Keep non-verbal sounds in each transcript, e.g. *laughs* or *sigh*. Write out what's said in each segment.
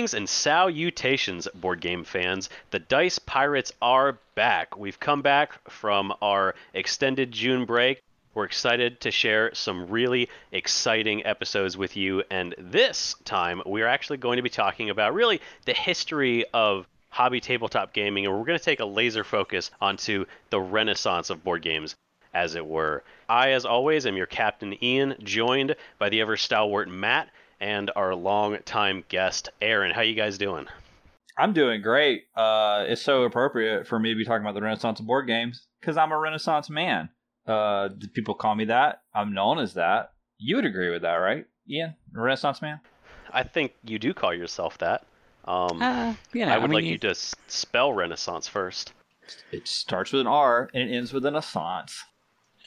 Greetings and salutations, board game fans. The Dice Pirates are back. We've come back from our extended June break. We're excited to share some really exciting episodes with you. And this time, we are actually going to be talking about really the history of hobby tabletop gaming. And we're going to take a laser focus onto the renaissance of board games, as it were. I, as always, am your captain Ian, joined by the ever stalwart Matt and our long-time guest Aaron. How you guys doing? I'm doing great. Uh, it's so appropriate for me to be talking about the Renaissance of board games because I'm a Renaissance man. Uh, people call me that. I'm known as that. You would agree with that, right, Ian? Renaissance man. I think you do call yourself that. Um, Uh, you know, I would mean, like you to spell Renaissance first. It starts with an R and it ends with an assance.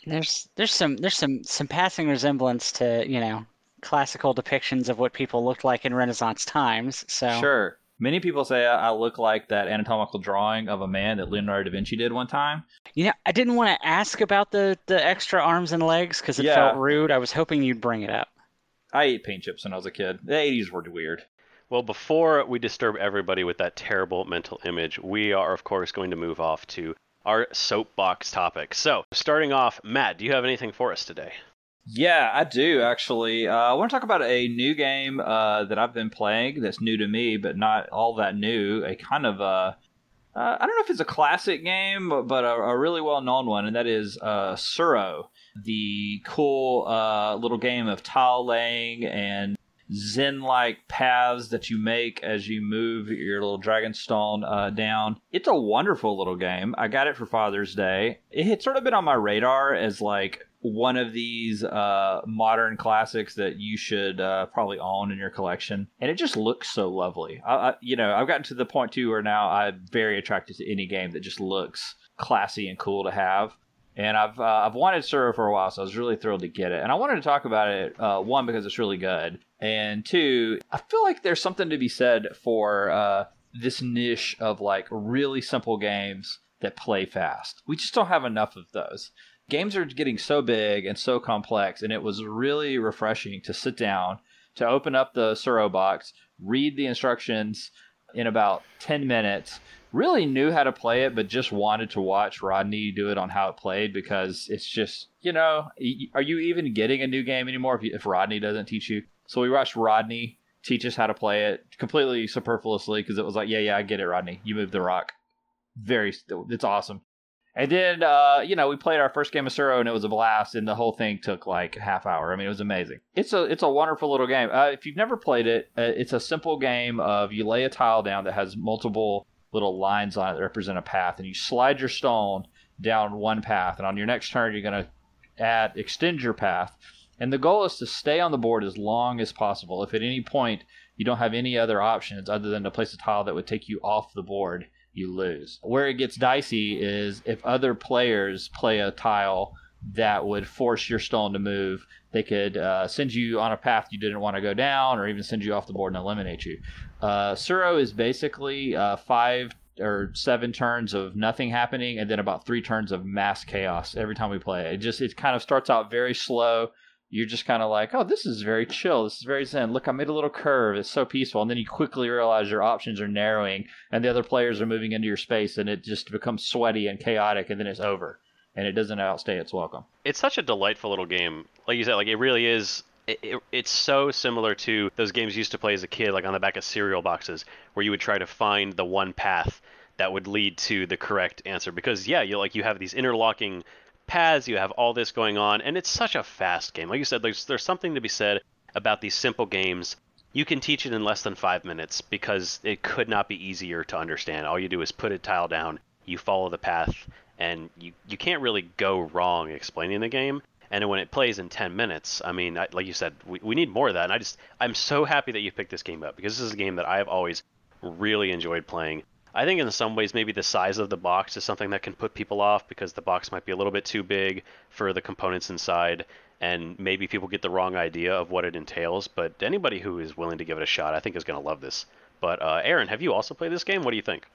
There's there's some there's some some passing resemblance to you know classical depictions of what people looked like in Renaissance times. So Sure. Many people say I I look like that anatomical drawing of a man that Leonardo da Vinci did one time. you know, I didn't want to ask about the the extra arms and legs because it Yeah. felt rude. I was hoping you'd bring it up. I ate paint chips when I was a kid. The 80s were weird. Well, before we disturb everybody with that terrible mental image, we are, of course, going to move off to our soapbox topic. So, starting off, Matt, do you have anything for us today? Yeah, I do actually. Uh, I want to talk about a new game uh, that I've been playing that's new to me, but not all that new. A kind of uh, uh, I don't know if it's a classic game, but, but a, a really well known one, and that is uh, Tsuro, the cool uh, little game of tile laying and Zen like paths that you make as you move your little Dragonstone uh, down. It's a wonderful little game. I got it for Father's Day. It had sort of been on my radar as like one of these uh, modern classics that you should uh, probably own in your collection, and it just looks so lovely. I, I, you know, I've gotten to the point too where now I'm very attracted to any game that just looks classy and cool to have. And I've uh, I've wanted Tsuro for a while, so I was really thrilled to get it. And I wanted to talk about it uh, one because it's really good, and two, I feel like there's something to be said for uh, this niche of like really simple games that play fast. We just don't have enough of those games are getting so big and so complex, and it was really refreshing to sit down, to open up the Tsuro box, read the instructions in about 10 minutes. Really knew how to play it, but just wanted to watch Rodney do it on how it played because it's just, you know, are you even getting a new game anymore if, you, if Rodney doesn't teach you? So we watched Rodney teach us how to play it completely superfluously because it was like, yeah, yeah, I get it, Rodney. You moved the rock. Very, it's awesome. And then, uh, you know, we played our first game of Tsuro, and it was a blast. And the whole thing took like half hour. I mean, it was amazing. It's a it's a wonderful little game. Uh, if you've never played it, uh, it's a simple game of you lay a tile down that has multiple little lines on it that represent a path, and you slide your stone down one path, and on your next turn, you're gonna add extend your path. And the goal is to stay on the board as long as possible. If at any point you don't have any other options other than to place a tile that would take you off the board, you lose. Where it gets dicey is if other players play a tile that would force your stone to move, they could uh, send you on a path you didn't want to go down, or even send you off the board and eliminate you. Uh, Tsuro is basically uh, five or seven turns of nothing happening, and then about three turns of mass chaos every time we play it. It just it kind of starts out very slow. You're just kind of like, oh, this is very chill. This is very zen. Look, I made a little curve. It's so peaceful. And then you quickly realize your options are narrowing, and the other players are moving into your space, and it just becomes sweaty and chaotic, and then it's over, and it doesn't outstay its welcome. It's such a delightful little game. Like you said, like it really is. It, it, it's so similar to those games you used to play as a kid, like on the back of cereal boxes, where you would try to find the one path that would lead to the correct answer. Because yeah, you like you have these interlocking paths, you have all this going on, and it's such a fast game. Like you said, there's there's something to be said about these simple games. You can teach it in less than five minutes because it could not be easier to understand. All you do is put a tile down, you follow the path, and you you can't really go wrong explaining the game. And when it plays in 10 minutes, I mean, I, like you said, we, we need more of that. And I just, I'm so happy that you picked this game up because this is a game that I have always really enjoyed playing. I think in some ways maybe the size of the box is something that can put people off because the box might be a little bit too big for the components inside and maybe people get the wrong idea of what it entails. But anybody who is willing to give it a shot, I think is going to love this. But uh, Aaron, have you also played this game? What do you think?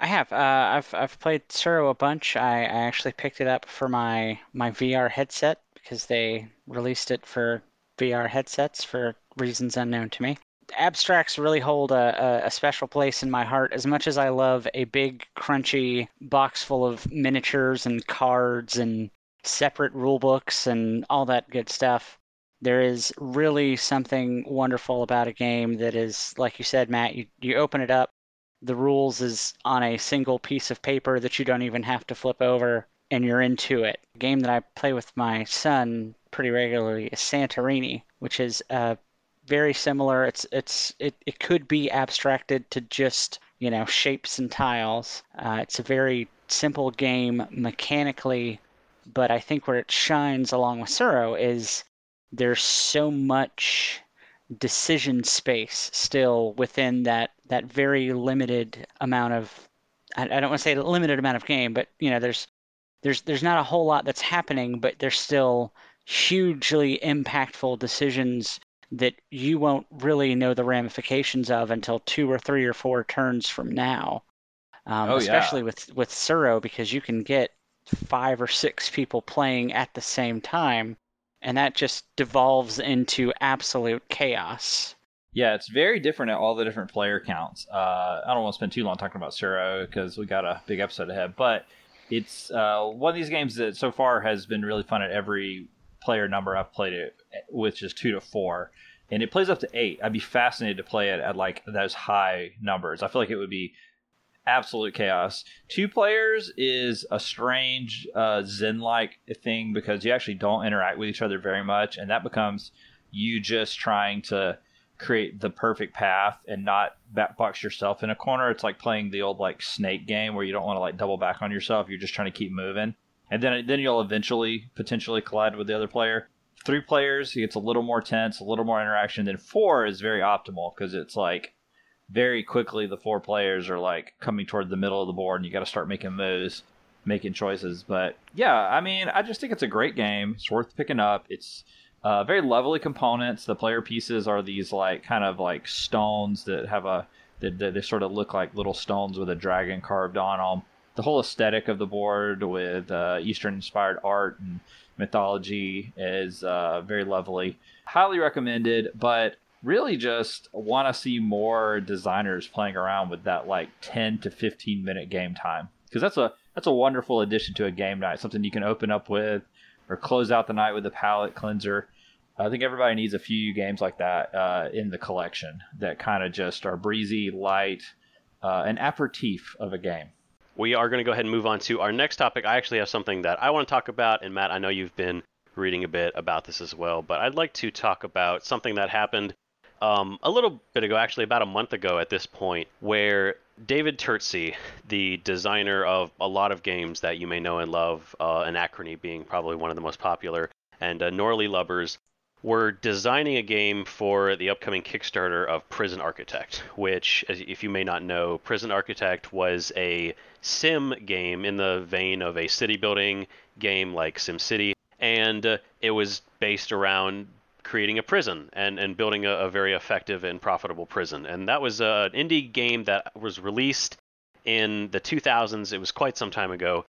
I have. Uh, I've I've played Tsuro a bunch. I, I actually picked it up for my my VR headset because they released it for VR headsets for reasons unknown to me. Abstracts really hold a, a, special place in my heart as much as I love a big, crunchy box full of miniatures and cards and separate rule books and all that good stuff. There is really something wonderful about a game that is, like you said, Matt, you, you open it up, the rules is on a single piece of paper that you don't even have to flip over, and you're into it. A game that I play with my son pretty regularly is Santorini, which is a very similar. It's it's it, it could be abstracted to just you know shapes and tiles. Uh, it's a very simple game mechanically, but I think where it shines along with Tsuro is there's so much decision space still within that that very limited amount of I, I don't want to say limited amount of game, but you know there's there's there's not a whole lot that's happening, but there's still hugely impactful decisions that you won't really know the ramifications of until two or three or four turns from now. Um, oh, especially yeah. with with Tsuro because you can get five or six people playing at the same time, and that just devolves into absolute chaos. Yeah, it's very different at all the different player counts. Uh, I don't want to spend too long talking about Tsuro because we got a big episode ahead, but it's uh, one of these games that so far has been really fun at every player number I've played it with, is two to four, and it plays up to eight. I'd be fascinated to play it at like those high numbers. I feel like it would be absolute chaos. Two players is a strange uh, Zen like thing because you actually don't interact with each other very much, and that becomes you just trying to create the perfect path and not box yourself in a corner. It's like playing the old like snake game where you don't want to like double back on yourself. You're just trying to keep moving and then then you'll eventually potentially collide with the other player. Three players, it gets a little more tense, a little more interaction. Then four is very optimal because it's like very quickly the four players are like coming toward the middle of the board, and you got to start making moves, making choices. But yeah, I mean, I just think it's a great game. It's worth picking up. It's uh, very lovely components. The player pieces are these like kind of like stones that have a that, that they sort of look like little stones with a dragon carved on them the whole aesthetic of the board with uh, Eastern inspired art and mythology is uh, very lovely. Highly recommended, but really just want to see more designers playing around with that like 10 to 15 minute game time. Because that's a that's a wonderful addition to a game night something you can open up with or close out the night with a palate cleanser. I think everybody needs a few games like that uh, in the collection that kind of just are breezy light uh, an aperitif of a game we are going to go ahead and move on to our next topic. I actually have something that I want to talk about, and Matt, I know you've been reading a bit about this as well, but I'd like to talk about something that happened um, a little bit ago, actually about a month ago at this point, where David Turczi, the designer of a lot of games that you may know and love, uh, Anachrony being probably one of the most popular, and uh, Noralie Lubbers, we're designing a game for the upcoming Kickstarter of Prison Architect, which, if you may not know, Prison Architect was a sim game in the vein of a city building game like SimCity, and uh, it was based around creating a prison and, and building a, a very effective and profitable prison. And that was an indie game that was released in the 2000s. It was quite some time ago.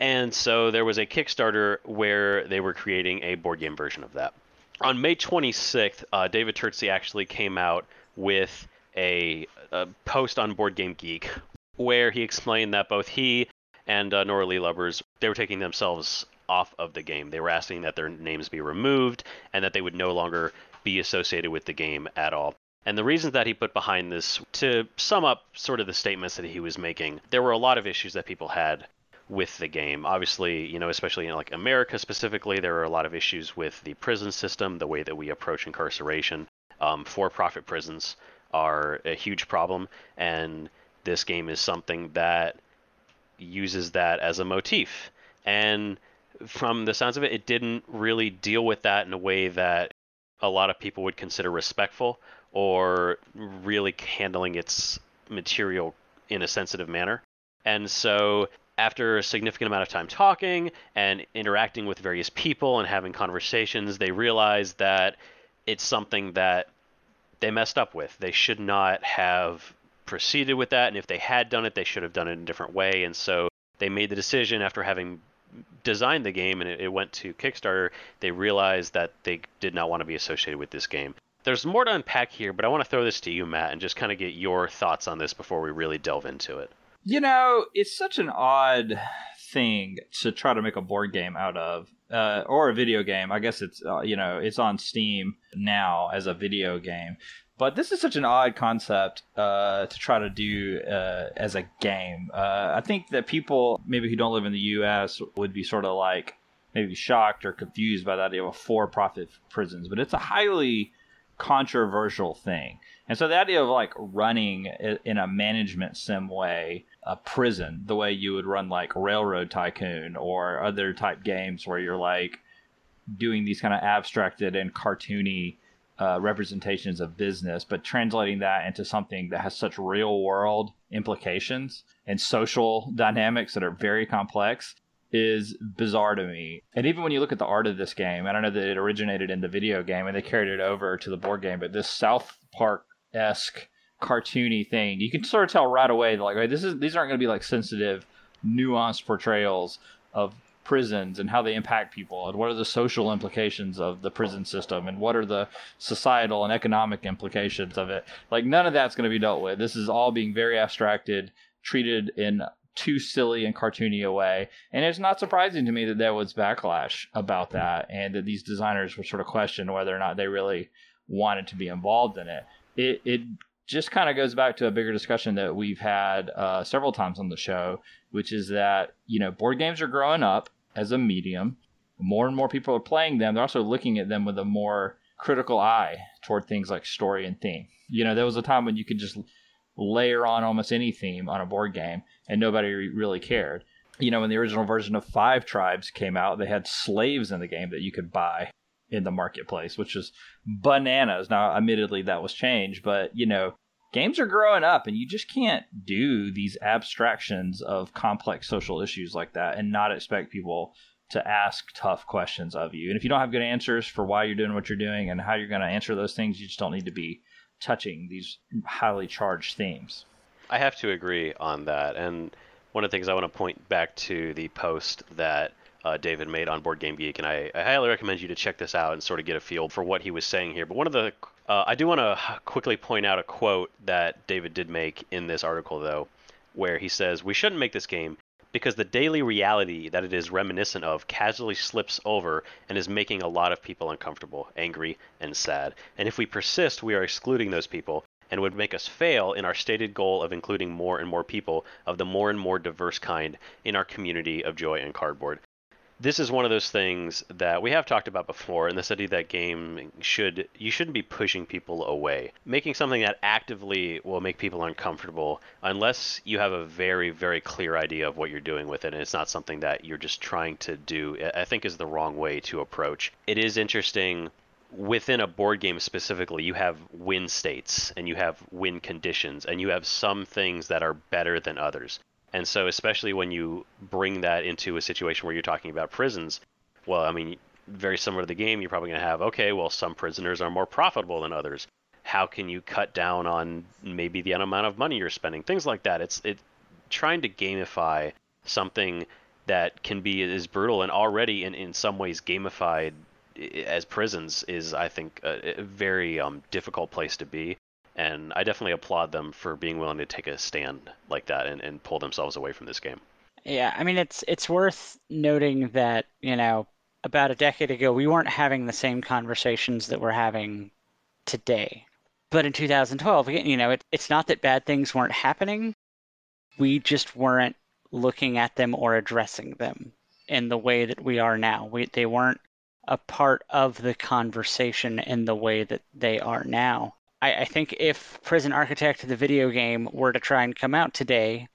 And so there was a Kickstarter where they were creating a board game version of that on May 26th, uh, David Turczi actually came out with a, a, post on Board Game Geek where he explained that both he and uh, Lee Lubbers they were taking themselves off of the game. They were asking that their names be removed and that they would no longer be associated with the game at all. And the reasons that he put behind this, to sum up sort of the statements that he was making, there were a lot of issues that people had with the game. Obviously, you know, especially in like America specifically, there are a lot of issues with the prison system, the way that we approach incarceration. Um, for-profit prisons are a huge problem, and this game is something that uses that as a motif. And from the sounds of it, it didn't really deal with that in a way that a lot of people would consider respectful or really handling its material in a sensitive manner. And so after a significant amount of time talking and interacting with various people and having conversations, they realized that it's something that they messed up with. They should not have proceeded with that, and if they had done it, they should have done it in a different way. And so they made the decision after having designed the game and it, went to Kickstarter, they realized that they did not want to be associated with this game. There's more to unpack here, but I want to throw this to you, Matt, and just kind of get your thoughts on this before we really delve into it. You know, it's such an odd thing to try to make a board game out of, uh, or a video game. I guess it's uh, you know it's on Steam now as a video game, but this is such an odd concept uh, to try to do uh, as a game. Uh, I think that people maybe who don't live in the U.S. would be sort of like maybe shocked or confused by the idea of a for-profit prisons, but it's a highly controversial thing. And so the idea of like running in a management sim way a prison, the way you would run like Railroad Tycoon or other type games where you're like doing these kind of abstracted and cartoony uh, representations of business, but translating that into something that has such real world implications and social dynamics that are very complex is bizarre to me. And even when you look at the art of this game, I don't know that it originated in the video game and they carried it over to the board game, but this South Park esque cartoony thing, you can sort of tell right away that like this is these aren't going to be like sensitive, nuanced portrayals of prisons and how they impact people and what are the social implications of the prison system and what are the societal and economic implications of it like none of that's going to be dealt with this is all being very abstracted treated in too silly and cartoony a way. And it's not surprising to me that there was backlash about that and that these designers were sort of questioned whether or not they really wanted to be involved in it. It, it just kind of goes back to a bigger discussion that we've had uh, several times on the show, which is that, you know, board games are growing up as a medium. More and more people are playing them. They're also looking at them with a more critical eye toward things like story and theme. You know, there was a time when you could just layer on almost any theme on a board game and nobody really cared. You know, when the original version of Five Tribes came out, they had slaves in the game that you could buy in the marketplace, which is bananas. Now, admittedly, that was changed, but you know, games are growing up, and you just can't do these abstractions of complex social issues like that and not expect people to ask tough questions of you. And if you don't have good answers for why you're doing what you're doing and how you're going to answer those things, you just don't need to be touching these highly charged themes. I have to agree on that. And one of the things I want to point back to the post that uh, David made on Board Game Geek, and I, I, highly recommend you to check this out and sort of get a feel for what he was saying here. But one of the, uh, I do want to quickly point out a quote that David did make in this article, though, where he says, We shouldn't make this game because the daily reality that it is reminiscent of casually slips over and is making a lot of people uncomfortable, angry, and sad. And if we persist, we are excluding those people and would make us fail in our stated goal of including more and more people of the more and more diverse kind in our community of joy and cardboard this is one of those things that we have talked about before in the study that game should you shouldn't be pushing people away making something that actively will make people uncomfortable unless you have a very very clear idea of what you're doing with it and it's not something that you're just trying to do i think is the wrong way to approach it is interesting within a board game specifically, you have win states and you have win conditions, and you have some things that are better than others. And so, especially when you bring that into a situation where you're talking about prisons, well, I mean, very similar to the game, you're probably going to have, okay, well, some prisoners are more profitable than others. How can you cut down on maybe the amount of money you're spending? Things like that. It's it trying to gamify something that can be as brutal and already in, in some ways gamified as prisons is, I think, a, a very um, difficult place to be and I definitely applaud them for being willing to take a stand like that and, and pull themselves away from this game. Yeah, I mean it's it's worth noting that you know about a decade ago we weren't having the same conversations that we're having today. But in 2012, you know, it, it's not that bad things weren't happening. We just weren't looking at them or addressing them in the way that we are now. We, they weren't a part of the conversation in the way that they are now. I, I think if Prison Architect, the video game, were to try and come out today,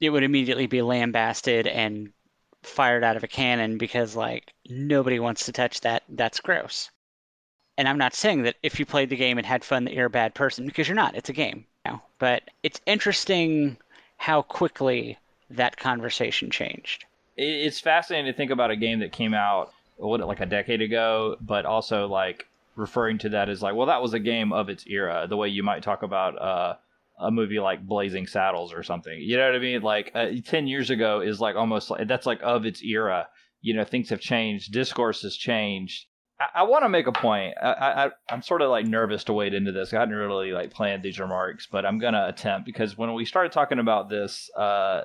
it would immediately be lambasted and fired out of a cannon because like nobody wants to touch that. That's gross. And I'm not saying that if you played the game and had fun that you're a bad person because you're not. It's a game. You know? But it's interesting how quickly that conversation changed. It's fascinating to think about a game that came out what like a decade ago, but also like referring to that as like, well, that was a game of its era. The way you might talk about uh, a movie like Blazing Saddles or something. You know what I mean? Like uh, ten years ago is like almost like that's like of its era. You know, things have changed. Discourse has changed. I, I want to make a point. I, I I'm sort of like nervous to wade into this. I hadn't really like planned these remarks, but I'm gonna attempt because when we started talking about this, uh,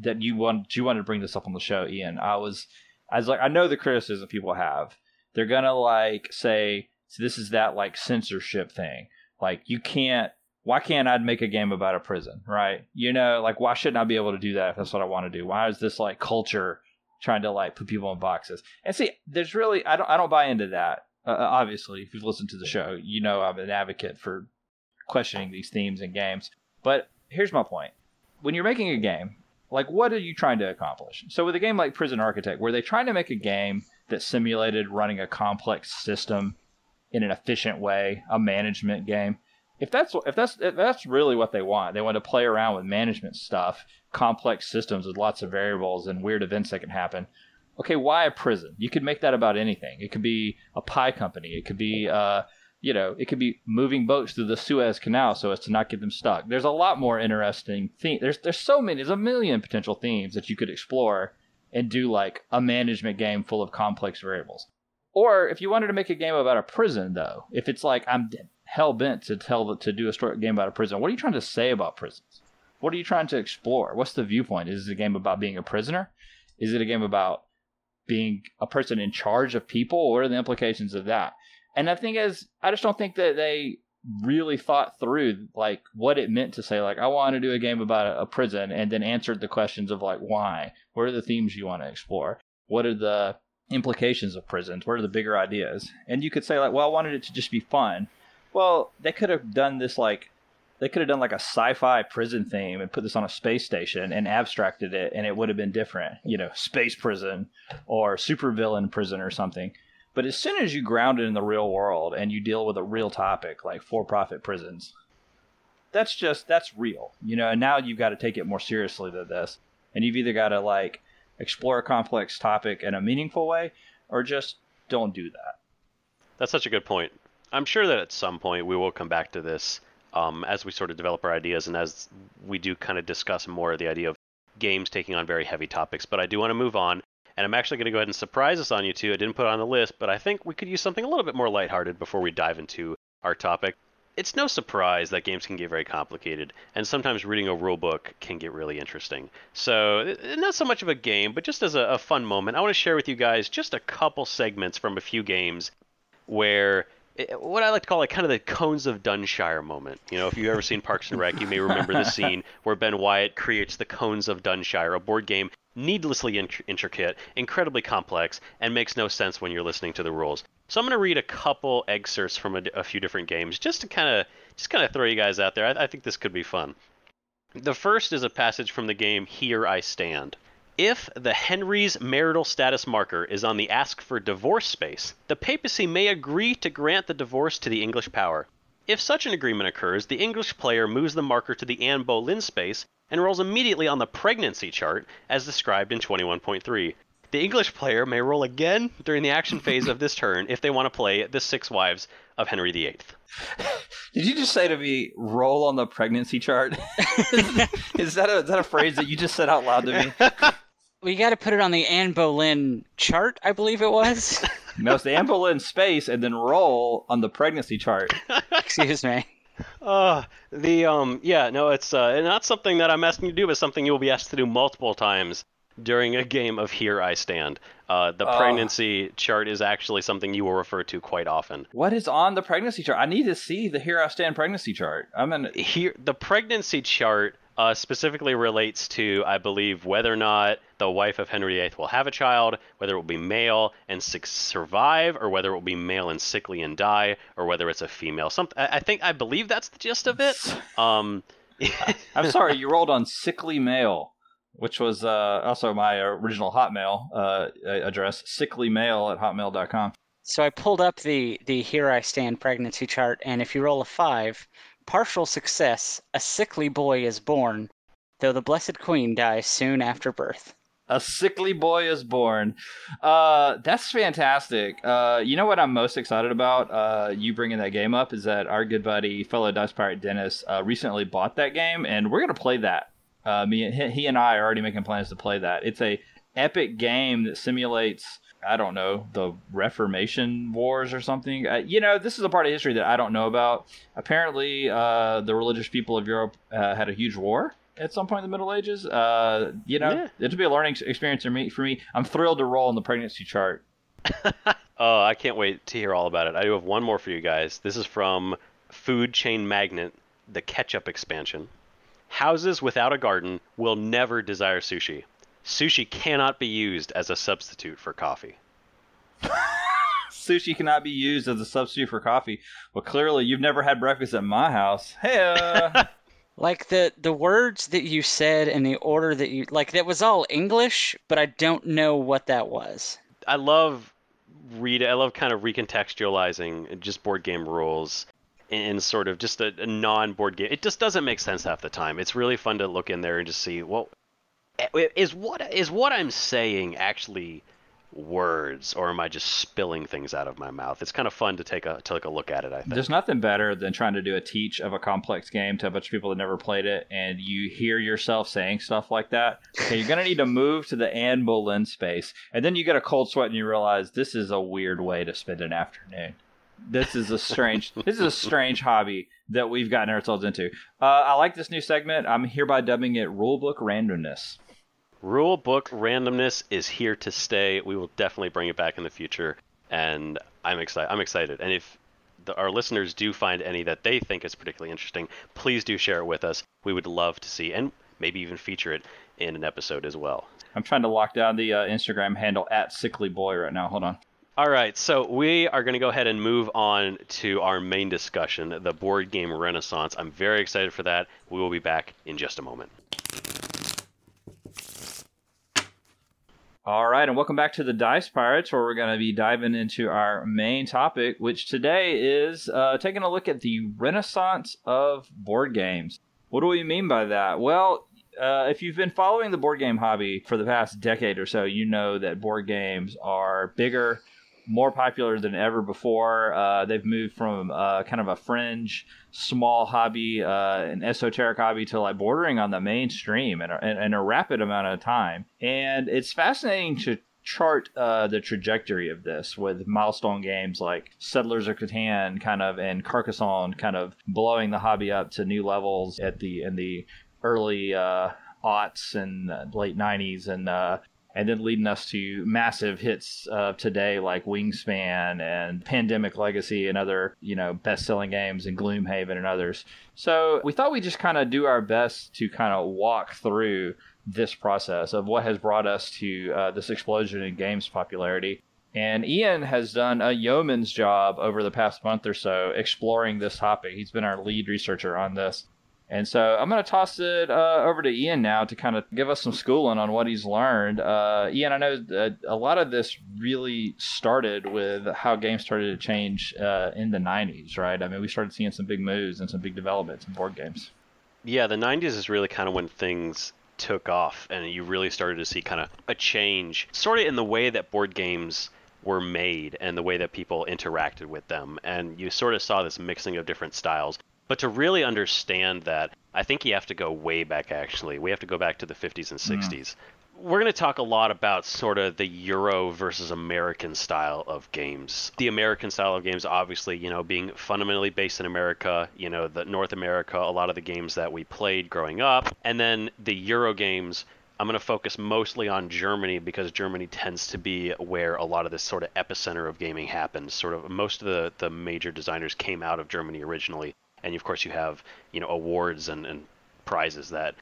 that you want you wanted to bring this up on the show, Ian. I was I was like, I know the criticism people have. They're gonna like say so this is that like censorship thing. Like you can't. Why can't I make a game about a prison, right? You know, like why shouldn't I be able to do that if that's what I want to do? Why is this like culture trying to like put people in boxes? And see, there's really I don't I don't buy into that. Uh, obviously, if you've listened to the show, you know I'm an advocate for questioning these themes in games. But here's my point: when you're making a game, like what are you trying to accomplish? So with a game like Prison Architect, were they trying to make a game that simulated running a complex system in an efficient way, a management game? If that's if that's if that's really what they want, they want to play around with management stuff, complex systems with lots of variables and weird events that can happen. Okay, why a prison? You could make that about anything. It could be a pie company. It could be uh, you know, it could be moving boats through the Suez Canal so as to not get them stuck. There's a lot more interesting theme. There's there's so many. There's a million potential themes that you could explore and do like a management game full of complex variables. Or if you wanted to make a game about a prison, though, if it's like I'm hell bent to tell to do a story game about a prison, what are you trying to say about prisons? What are you trying to explore? What's the viewpoint? Is it a game about being a prisoner? Is it a game about being a person in charge of people? What are the implications of that? And the thing is, I just don't think that they really thought through like what it meant to say like I want to do a game about a, a prison and then answered the questions of like why, what are the themes you want to explore, what are the implications of prisons, what are the bigger ideas, and you could say like, well, I wanted it to just be fun. Well, they could have done this like they could have done like a sci-fi prison theme and put this on a space station and abstracted it and it would have been different you know space prison or supervillain prison or something. But as soon as you ground it in the real world and you deal with a real topic like for-profit prisons that's just that's real you know and now you've got to take it more seriously than this. And you've either got to like explore a complex topic in a meaningful way or just don't do that That's such a good point. I'm sure that at some point we will come back to this um, as we sort of develop our ideas and as we do kind of discuss more the idea of games taking on very heavy topics. But I do want to move on, and I'm actually going to go ahead and surprise us on you two. I didn't put on the list, but I think we could use something a little bit more lighthearted before we dive into our topic. It's no surprise that games can get very complicated, and sometimes reading a rule book can get really interesting. So, eh, not so much of a game, but just as a, a fun moment, I want to share with you guys just a couple segments from a few games where eh, what I like to call like kind of the cones of Dunshire moment. You know, if you've ever seen Parks and Rec, you may remember the *laughs* scene where Ben Wyatt creates the cones of Dunshire, a board game needlessly int- intricate, incredibly complex, and makes no sense when you're listening to the rules. So I'm going to read a couple excerpts from a, a few different games just to kind of just kind of throw you guys out there. I, I think this could be fun. The first is a passage from the game Here I Stand. If the Henry's marital status marker is on the ask for divorce space, the papacy may agree to grant the divorce to the English power. If such an agreement occurs, the English player moves the marker to the Anne Boleyn space and rolls immediately on the pregnancy chart as described in 21.3. The English player may roll again during the action phase of this turn if they want to play the Six Wives of Henry VIII. *laughs* Did you just say to me, roll on the pregnancy chart? *laughs* is that a is that a phrase that you just said out loud to me? *laughs* We got to put it on the Anne Boleyn chart, I believe it was. No, it's the Anne Boleyn space and then roll on the pregnancy chart. Excuse me. Uh, the um, yeah, no, it's uh, not something that I'm asking you to do, but something you will be asked to do multiple times during a game of Here I Stand. Uh, the Oh. pregnancy chart is actually something you will refer to quite often. What is on the pregnancy chart? I need to see the Here I Stand pregnancy chart. I'm in. Here, the pregnancy chart uh, specifically relates to, I believe, whether or not the wife of Henry VIII will have a child, whether it will be male and sick survive, or whether it will be male and sickly and die, or whether it's a female. Some, I I think, I believe that's the gist of it. *laughs* Um, *laughs* I'm sorry, you rolled on sickly male, which was uh, also my original Hotmail uh, address, sicklymail at hotmail.com. So I pulled up the the Here I Stand pregnancy chart, and if you roll a five, partial success, a sickly boy is born, though the Blessed Queen dies soon after birth. A sickly boy is born. Uh, that's fantastic. Uh, you know what I'm most excited about? Uh, you bringing that game up is that our good buddy, fellow Dice Pirate Dennis, uh, recently bought that game, and we're gonna play that. Uh, me, he and I are already making plans to play that. It's a epic game that simulates I don't know, the Reformation Wars or something. Uh, you know, this is a part of history that I don't know about. Apparently, uh, the religious people of Europe uh, had a huge war at some point in the Middle Ages. Uh, you know, Yeah. it'll be a learning experience for me. For me, I'm thrilled to roll in the pregnancy chart. *laughs* Oh, I can't wait to hear all about it. I do have one more for you guys. This is from Food Chain Magnate, the ketchup expansion. Houses without a garden will never desire sushi. Sushi cannot be used as a substitute for coffee. *laughs* Sushi cannot be used as a substitute for coffee. Well, clearly, you've never had breakfast at my house. Hey, uh, *laughs* Like the the words that you said and the order that you like that was all English, but I don't know what that was. I love read I love kind of recontextualizing just board game rules in sort of just a, a non-board game. It just doesn't make sense half the time. It's really fun to look in there and just see, well, i- is what is what I'm saying actually words, or am I just spilling things out of my mouth? It's kind of fun to take a take a look at it. I think. There's nothing better than trying to do a teach of a complex game to a bunch of people that never played it, and you hear yourself saying stuff like that. Okay, you're gonna need to move to the Anne Boleyn space, and then you get a cold sweat and you realize this is a weird way to spend an afternoon. This is a strange. *laughs* this is a strange hobby that we've gotten ourselves into. Uh, I like this new segment. I'm hereby dubbing it Rulebook Randomness. Rule book randomness is here to stay. We will definitely bring it back in the future, and I'm excited. I'm excited. And if the, our listeners do find any that they think is particularly interesting, please do share it with us. We would love to see, and maybe even feature it in an episode as well. I'm trying to lock down the uh, Instagram handle at Sickly Boy right now. Hold on. All right, so we are going to go ahead and move on to our main discussion, the board game renaissance. I'm very excited for that. We will be back in just a moment. All right, and welcome back to the Dice Pirates, where we're going to be diving into our main topic, which today is uh, taking a look at the renaissance of board games. What do we mean by that? Well, uh, if you've been following the board game hobby for the past decade or so, you know that board games are bigger, more popular than ever before. Uh, they've moved from uh, kind of a fringe, small hobby, uh, an esoteric hobby, to like bordering on the mainstream in a, in, a rapid amount of time. And it's fascinating to chart uh, the trajectory of this with milestone games like Settlers of Catan, kind of, and Carcassonne, kind of blowing the hobby up to new levels at the in the early uh, aughts and uh, late '90s, and uh, and then leading us to massive hits of today like Wingspan and Pandemic Legacy and other, you know, best-selling games and Gloomhaven and others. So we thought we'd just kind of do our best to kind of walk through this process of what has brought us to uh, this explosion in games popularity. And Ian has done a yeoman's job over the past month or so exploring this topic. He's been our lead researcher on this. And so I'm going to toss it uh, over to Ian now to kind of give us some schooling on what he's learned. Uh, Ian, I know a lot of this really started with how games started to change uh, in the 90s, right? I mean, we started seeing some big moves and some big developments in board games. Yeah, the 90s is really kind of when things took off and you really started to see kind of a change, sort of in the way that board games were made and the way that people interacted with them. And you sort of saw this mixing of different styles. But to really understand that, I think you have to go way back actually. We have to go back to the 50s and mm. 60s. We're going to talk a lot about sort of the Euro versus American style of games. The American style of games, obviously, you know, being fundamentally based in America, you know, the North America, a lot of the games that we played growing up. And then the Euro games, I'm going to focus mostly on Germany because Germany tends to be where a lot of this sort of epicenter of gaming happens. Sort of most of the, the major designers came out of Germany originally. And of course, you have, you know, awards and, and prizes that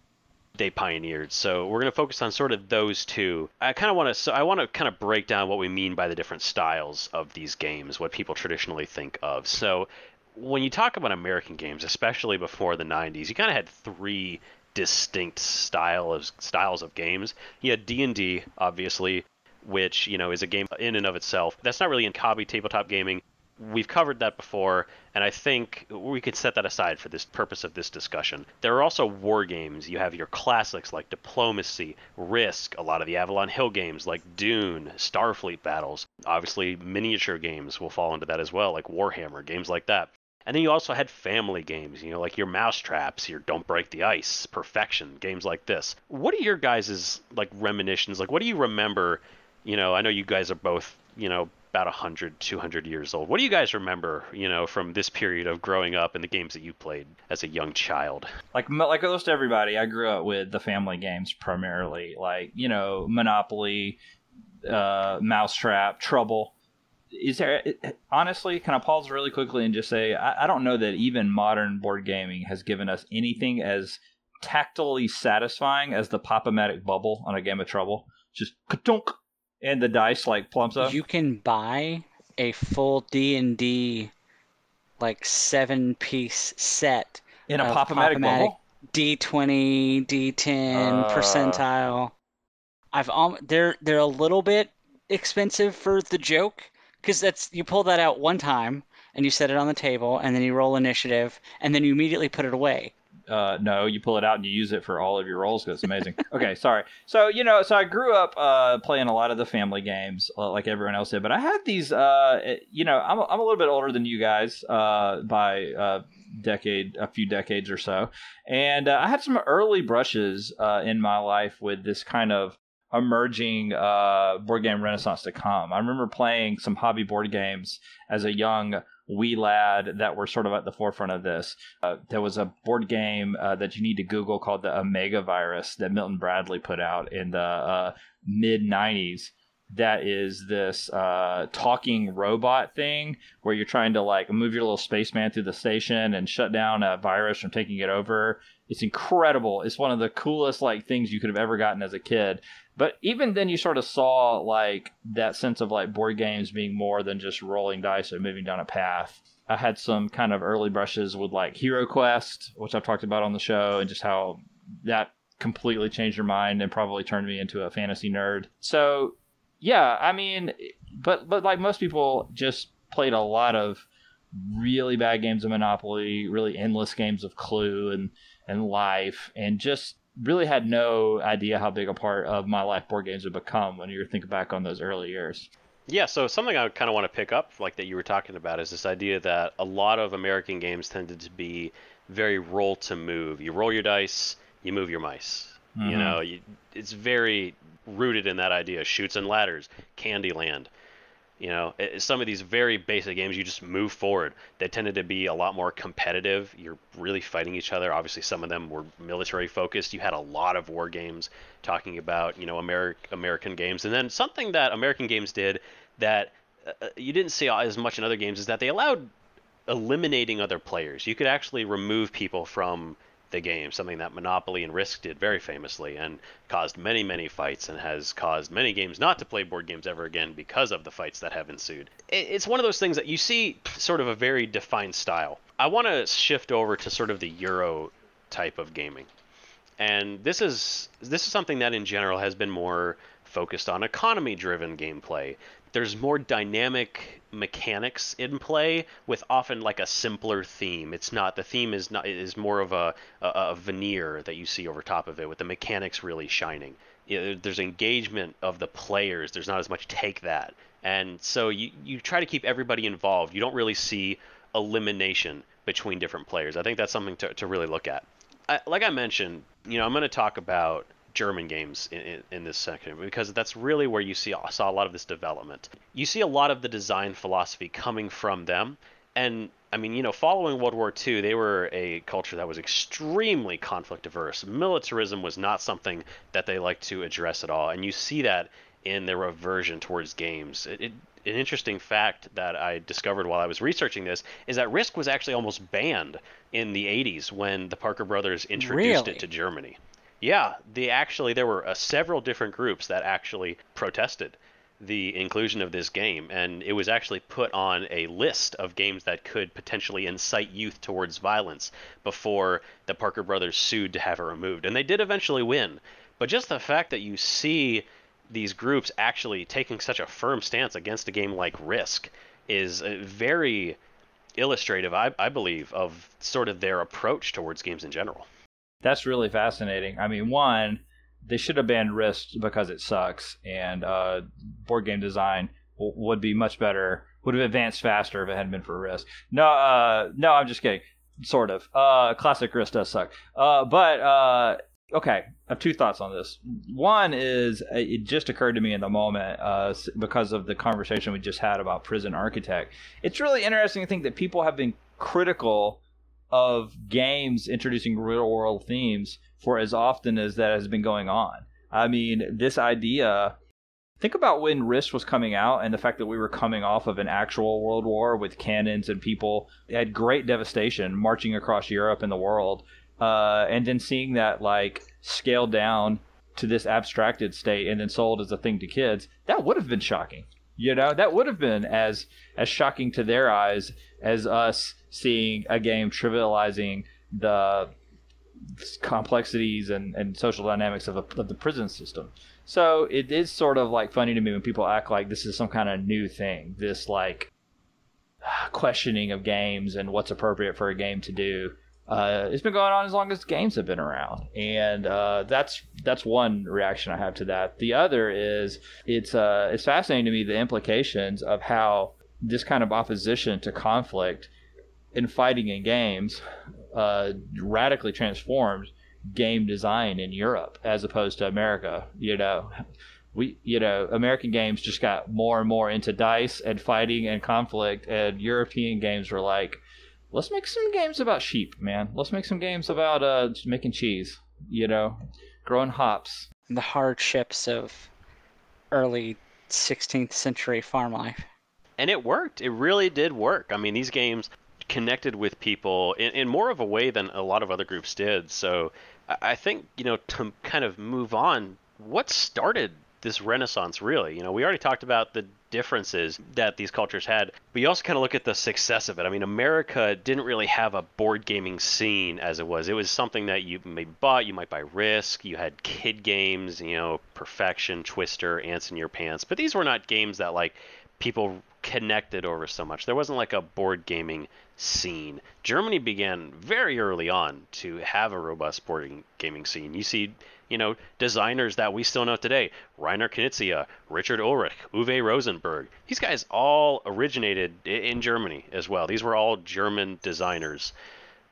they pioneered. So we're going to focus on sort of those two. I kind of want to so I want to kind of break down what we mean by the different styles of these games, what people traditionally think of. So when you talk about American games, especially before the 90s, you kind of had three distinct style of styles of games. You had D&D, obviously, which, you know, is a game in and of itself. That's not really in hobby tabletop gaming. We've covered that before, and I think we could set that aside for this purpose of this discussion. There are also war games. You have your classics like Diplomacy, Risk, a lot of the Avalon Hill games like Dune, Starfleet battles. Obviously, miniature games will fall into that as well, like Warhammer, games like that. And then you also had family games, you know, like your Mousetraps, your Don't Break the Ice, Perfection, games like this. What are your guys' like reminiscence? Like, what do you remember you know, I know you guys are both, you know, about 100, 200 years old. What do you guys remember, you know, from this period of growing up and the games that you played as a young child? Like like almost everybody, I grew up with the family games primarily, like you know, Monopoly, uh, Mousetrap, Trouble. Is there honestly? Can I pause really quickly and just say I, I don't know that even modern board gaming has given us anything as tactily satisfying as the pop-o-matic bubble on a game of Trouble. Just ka-dunk, and the dice like plumps up. You can buy a full D and D like seven piece set in a pop-o-matic bubble. D twenty, D ten Uh. percentile. I've um, they're they're a little bit expensive for the joke because that's you pull that out one time and you set it on the table and then you roll initiative and then you immediately put it away. Uh, no, you pull it out and you use it for all of your rolls because it's amazing. *laughs* okay, sorry. So you know, so I grew up uh, playing a lot of the family games uh, like everyone else did, but I had these. Uh, you know, I'm I'm a little bit older than you guys uh, by a decade, a few decades or so, and uh, I had some early brushes uh, in my life with this kind of emerging uh, board game renaissance to come. I remember playing some hobby board games as a young wee lad that were sort of at the forefront of this. Uh, there was a board game uh, that you need to Google called the Omega Virus that Milton Bradley put out in the uh, mid 90s. That is this uh, talking robot thing where you're trying to like move your little spaceman through the station and shut down a virus from taking it over. It's incredible. It's one of the coolest like things you could have ever gotten as a kid. But even then, you sort of saw like that sense of like board games being more than just rolling dice and moving down a path. I had some kind of early brushes with like Hero Quest, which I've talked about on the show, and just how that completely changed your mind and probably turned me into a fantasy nerd. So, yeah, I mean, but but like most people, just played a lot of really bad games of Monopoly, really endless games of Clue and and Life, and just really had no idea how big a part of my life board games would become when you think back on those early years. Yeah, so something I kind of want to pick up, like that you were talking about, is this idea that a lot of American games tended to be very roll to move. You roll your dice, you move your mice. You Mhm. know, you, it's very rooted in that idea. Chutes and ladders, Candyland. You know, some of these very basic games, you just move forward. They tended to be a lot more competitive. You're really fighting each other. Obviously, some of them were military focused. You had a lot of war games talking about, you know, Ameri- American games. And then something that American games did that uh, you didn't see as much in other games is that they allowed eliminating other players. You could actually remove people from the game, something that Monopoly and Risk did very famously and caused many, many fights and has caused many games not to play board games ever again because of the fights that have ensued. It's one of those things that you see sort of a very defined style. I want to shift over to sort of the Euro type of gaming. And this is this is something that in general has been more focused on economy driven gameplay. There's more dynamic mechanics in play with often like a simpler theme. It's not the theme is not is more of a, a, a veneer that you see over top of it with the mechanics really shining. There's engagement of the players. There's not as much take that. And so you, you try to keep everybody involved. You don't really see elimination between different players. I think that's something to, to really look at. I, like I mentioned, you know, I'm going to talk about German games in, in, in this section because that's really where you see saw a lot of this development. You see a lot of the design philosophy coming from them, and I mean, you know, following World War II, they were a culture that was extremely conflict averse. Militarism was not something that they liked to address at all, and you see that in their aversion towards games. It, it, an interesting fact that I discovered while I was researching this is that Risk was actually almost banned in the 80s when the Parker brothers introduced Really? it to Germany. Yeah, they actually there were uh, several different groups that actually protested the inclusion of this game, and it was actually put on a list of games that could potentially incite youth towards violence before the Parker brothers sued to have it removed, and they did eventually win. But just the fact that you see these groups actually taking such a firm stance against a game like Risk is uh, very illustrative, I, I believe, of sort of their approach towards games in general. That's really fascinating. I mean, one, they should have banned Risk because it sucks, and uh, board game design w- would be much better. Would have advanced faster if it hadn't been for Risk. No, uh, no, I'm just kidding. Sort of. Uh, classic Risk does suck. Uh, but uh, Okay, I have two thoughts on this. One is uh, it just occurred to me in the moment uh, because of the conversation we just had about Prison Architect. It's really interesting to think that people have been critical of games introducing real world themes for as often as that has been going on. I mean, this idea. Think about when Risk was coming out and the fact that we were coming off of an actual world war with cannons and people had great devastation marching across Europe and the world uh, and then seeing that like scaled down to this abstracted state and then sold as a thing to kids, that would have been shocking. You know, that would have been as as shocking to their eyes as us seeing a game trivializing the complexities and, and social dynamics of, a, of the prison system. So it is sort of like funny to me when people act like this is some kind of new thing. This like *sighs* questioning of games and what's appropriate for a game to do uh, it's been going on as long as games have been around, and uh, that's that's one reaction I have to that. The other is it's uh, it's fascinating to me the implications of how this kind of opposition to conflict in fighting in games uh, radically transformed game design in Europe as opposed to America. You know, we you know American games just got more and more into dice and fighting and conflict, and European games were like let's make some games about sheep, man. Let's make some games about uh making cheese. You know, growing hops. The hardships of early 16th century farm life. And it worked. It really did work. I mean, these games connected with people in, in more of a way than a lot of other groups did. So I think, you know, to kind of move on, what started this renaissance really? You know, we already talked about the differences that these cultures had. But you also kind of look at the success of it. I mean, America didn't really have a board gaming scene as it was. It was something that you maybe bought. You might buy Risk. You had kid games, you know, Perfection, Twister, Ants in Your Pants. But these were not games that like people connected over so much. There wasn't like a board gaming scene. Germany began very early on to have a robust board gaming scene. You see you know, designers that we still know today. Reiner Knizia, Richard Ulrich, Uwe Rosenberg. These guys all originated in Germany as well. These were all German designers.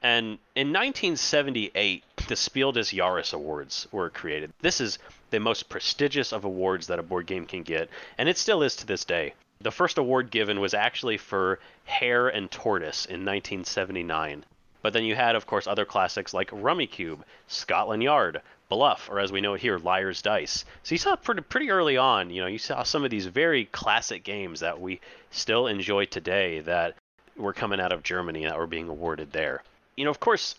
And in 1978, the Spiel des Jahres Awards were created. This is the most prestigious of awards that a board game can get, and it still is to this day. The first award given was actually for Hare and Tortoise in 1979. But then you had, of course, other classics like Rummikub, Scotland Yard, Bluff, or as we know it here, Liar's Dice. So you saw pretty, pretty early on, you know, you saw some of these very classic games that we still enjoy today that were coming out of Germany that were being awarded there. You know, of course,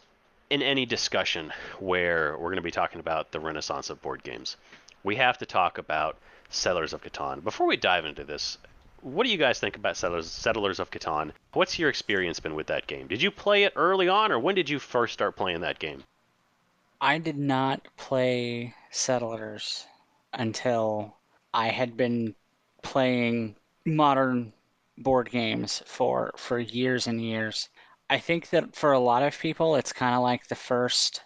in any discussion where we're going to be talking about the renaissance of board games, we have to talk about Settlers of Catan. Before we dive into this, what do you guys think about Settlers, Settlers of Catan? What's your experience been with that game? Did you play it early on, or when did you first start playing that game? I did not play Settlers until I had been playing modern board games for for years and years. I think that for a lot of people it's kind of like the first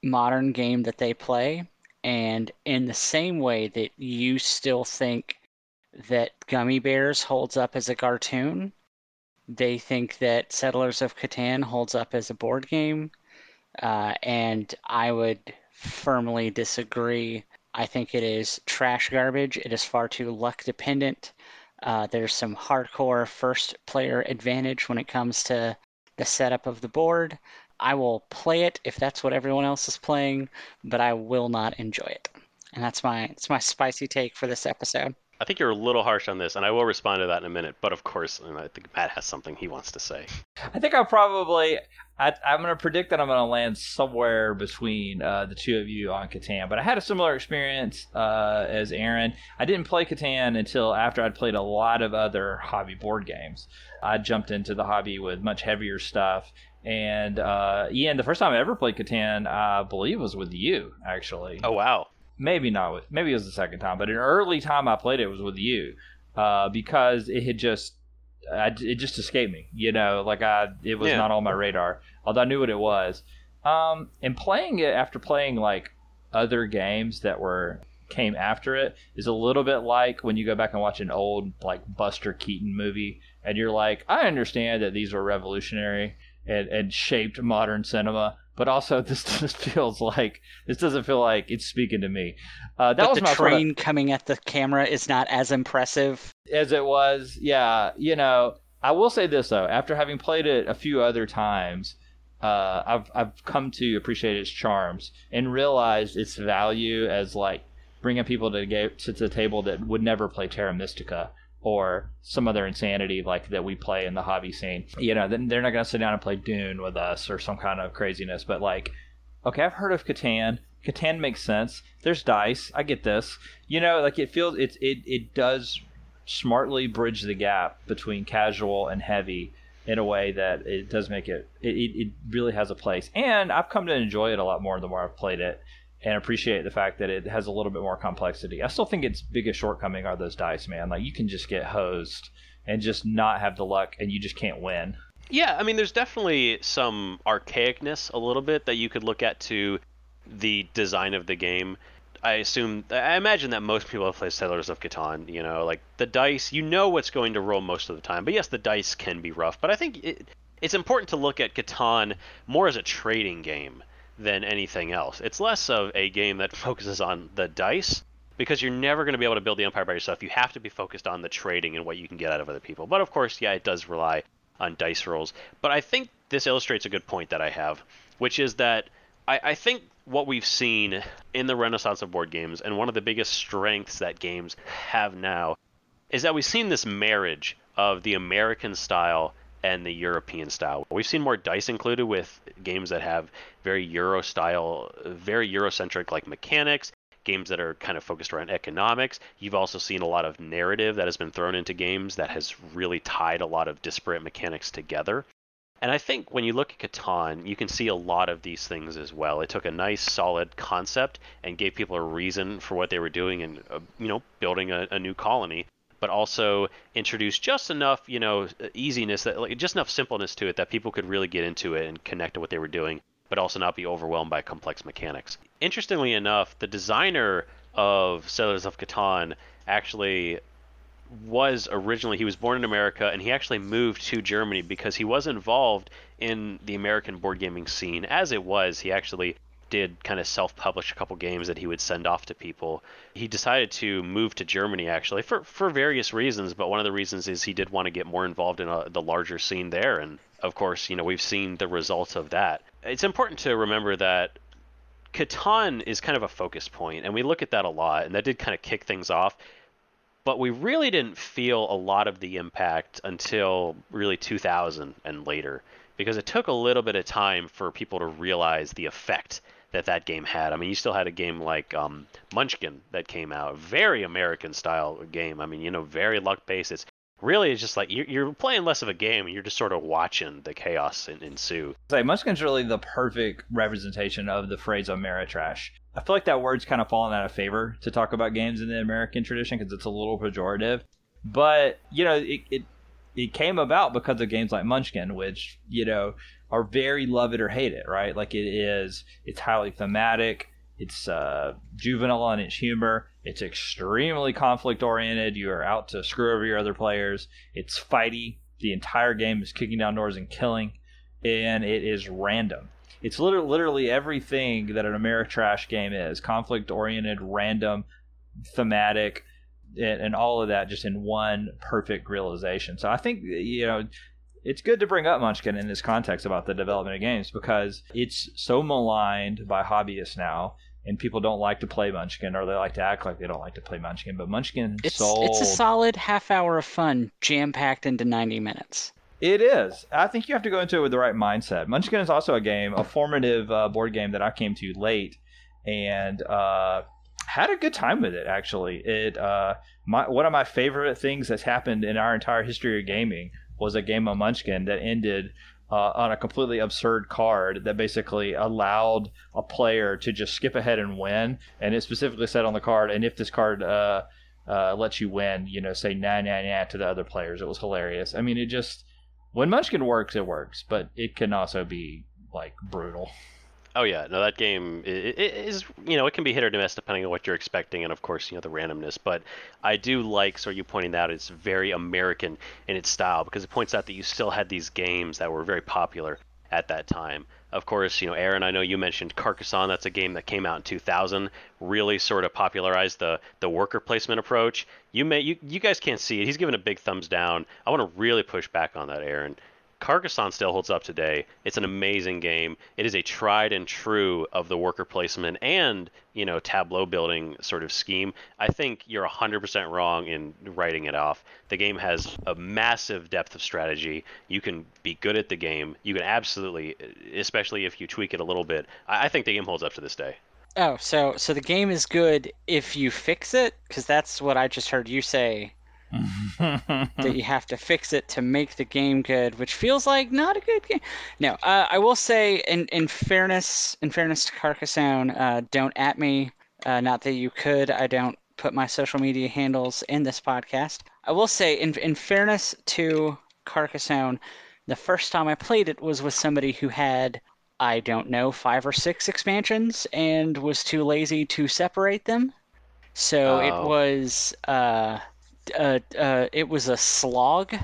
modern game that they play and in the same way that you still think that Gummi Bears holds up as a cartoon, they think that Settlers of Catan holds up as a board game uh, and I would firmly disagree. I think it is trash garbage. It is far too luck dependent. Uh, there's some hardcore first player advantage when it comes to the setup of the board. I will play it if that's what everyone else is playing, but I will not enjoy it. And that's my that's my spicy take for this episode. I think you're a little harsh on this, and I will respond to that in a minute. But of course, I think Matt has something he wants to say. I think I'll probably. I, am going to predict that I'm going to land somewhere between uh, the two of you on Catan. But I had a similar experience uh, as Aaron. I didn't play Catan until after I'd played a lot of other hobby board games. I jumped into the hobby with much heavier stuff. And uh, Ian, the first time I ever played Catan, I believe, was with you, actually. Oh, wow maybe not with maybe it was the second time, but an early time I played it was with you uh, because it had just I, it just escaped me. You know, like I it was yeah. not on my radar. Although I knew what it was. Um, and playing it after playing like other games that were came after it is a little bit like when you go back and watch an old like Buster Keaton movie and you're like, I understand that these were revolutionary and, and shaped modern cinema, but also *laughs* this just feels like this doesn't feel like it's speaking to me. Uh, that but was the my train sort coming at the camera is not as impressive. as it was. Yeah, you know, I will say this though. After having played it a few other times, uh, I've I've come to appreciate its charms and realized its value as like bringing people to, to the table that would never play Terra Mystica or some other insanity like that we play in the hobby scene. You know, then they're not going to sit down and play Dune with us or some kind of craziness, but like, okay, I've heard of Catan. Catan makes sense. There's dice. I get this. You know, like it feels it it it does smartly bridge the gap between casual and heavy in a way that it does make it it, it really has a place. And I've come to enjoy it a lot more the more I've played it and appreciate the fact that it has a little bit more complexity. I still think its biggest shortcoming are those dice, man. Like you can just get hosed and just not have the luck and you just can't win. Yeah, I mean, there's definitely some archaicness a little bit that you could look at to the design of the game. I assume, I imagine that most people have played Settlers of Catan. You know, like the dice, you know what's going to roll most of the time. But yes, the dice can be rough. But I think it, it's important to look at Catan more as a trading game than anything else. It's less of a game that *laughs* focuses on the dice because you're never going to be able to build the empire by yourself. You have to be focused on the trading and what you can get out of other people. But of course, yeah, it does rely on dice rolls. But I think this illustrates a good point that I have, which is that I, I think what we've seen in the renaissance of board games and one of the biggest strengths that games have now is that we've seen this marriage of the American style and the European style. We've seen more dice included with games that have very Euro style, very Eurocentric like mechanics, games that are kind of focused around economics. You've also seen a lot of narrative that has been thrown into games that has really tied a lot of disparate mechanics together. And I think when you look at Catan, you can see a lot of these things as well. It took a nice, solid concept and gave people a reason for what they were doing and, uh, you know, building a, a new colony but also introduce just enough, you know, easiness that like just enough simpleness to it that people could really get into it and connect to what they were doing, but also not be overwhelmed by complex mechanics. Interestingly enough, the designer of Settlers of Catan actually was originally he was born in America and he actually moved to Germany because he was involved in the American board gaming scene as it was he actually did kind of self-publish a couple games that he would send off to people. He decided to move to Germany actually for for various reasons, but one of the reasons is he did want to get more involved in a, uh, the larger scene there and of course, you know, we've seen the results of that. It's important to remember that Catan is kind of a focus point, and we look at that a lot, and that did kind of kick things off. But we really didn't feel a lot of the impact until really 2000 and later, because it took a little bit of time for people to realize the effect that that game had. I mean, you still had a game like um, Munchkin that came out, very American style game. I mean, you know, very luck based. It's really it's just like you're, you're playing less of a game and you're just sort of watching the chaos ensue. Like Munchkin's really the perfect representation of the phrase Ameritrash. I feel like that word's kind of fallen out of favor to talk about games in the American tradition because it's a little pejorative. But you know, it, it it came about because of games like Munchkin, which you know are very love it or hate it, right? Like it is, it's highly thematic, it's uh, juvenile in its humor, it's extremely conflict oriented. You are out to screw over your other players. It's fighty. The entire game is kicking down doors and killing, and it is random. It's literally, literally everything that an Ameritrash game is: conflict oriented, random, thematic, and, and all of that just in one perfect realization. So I think you know it's good to bring up Munchkin in this context about the development of games because it's so maligned by hobbyists now, and people don't like to play Munchkin or they like to act like they don't like to play Munchkin. But Munchkin it's, sold. It's a solid half hour of fun jam packed into 90 minutes. It is. I think you have to go into it with the right mindset. Munchkin is also a game, a formative uh, board game that I came to late, and uh, had a good time with it. Actually, it uh, my one of my favorite things that's happened in our entire history of gaming was a game of Munchkin that ended uh, on a completely absurd card that basically allowed a player to just skip ahead and win. And it specifically said on the card, and if this card uh, uh, lets you win, you know, say nah nah nah to the other players. It was hilarious. I mean, it just when Munchkin works, it works, but it can also be like brutal. Oh yeah, no, that game is you know it can be hit or miss depending on what you're expecting, and of course you know the randomness. But I do like so you pointing out it's very American in its style because it points out that you still had these games that were very popular at that time. Of course, you know, Aaron, I know you mentioned Carcassonne. That's a game that came out in 2000, really sort of popularized the the worker placement approach. You may you, you guys can't see it. He's giving a big thumbs down. I want to really push back on that, Aaron. Carcassonne still holds up today. It's an amazing game. It is a tried and true of the worker placement and, you know, tableau building sort of scheme. I think you're 100% wrong in writing it off. The game has a massive depth of strategy. You can be good at the game. You can absolutely, especially if you tweak it a little bit. I, I think the game holds up to this day. Oh, so so the game is good if you fix it, because that's what I just heard you say that you have to fix it to make the game good, which feels like not a good game. No, uh, I will say, in in fairness, in fairness to Carcassonne, uh, don't at me. Uh, not that you could. I don't put my social media handles in this podcast. I will say, in in fairness to Carcassonne, the first time I played it was with somebody who had I don't know five or six expansions and was too lazy to separate them. So it Oh. was uh, uh, it was a slog,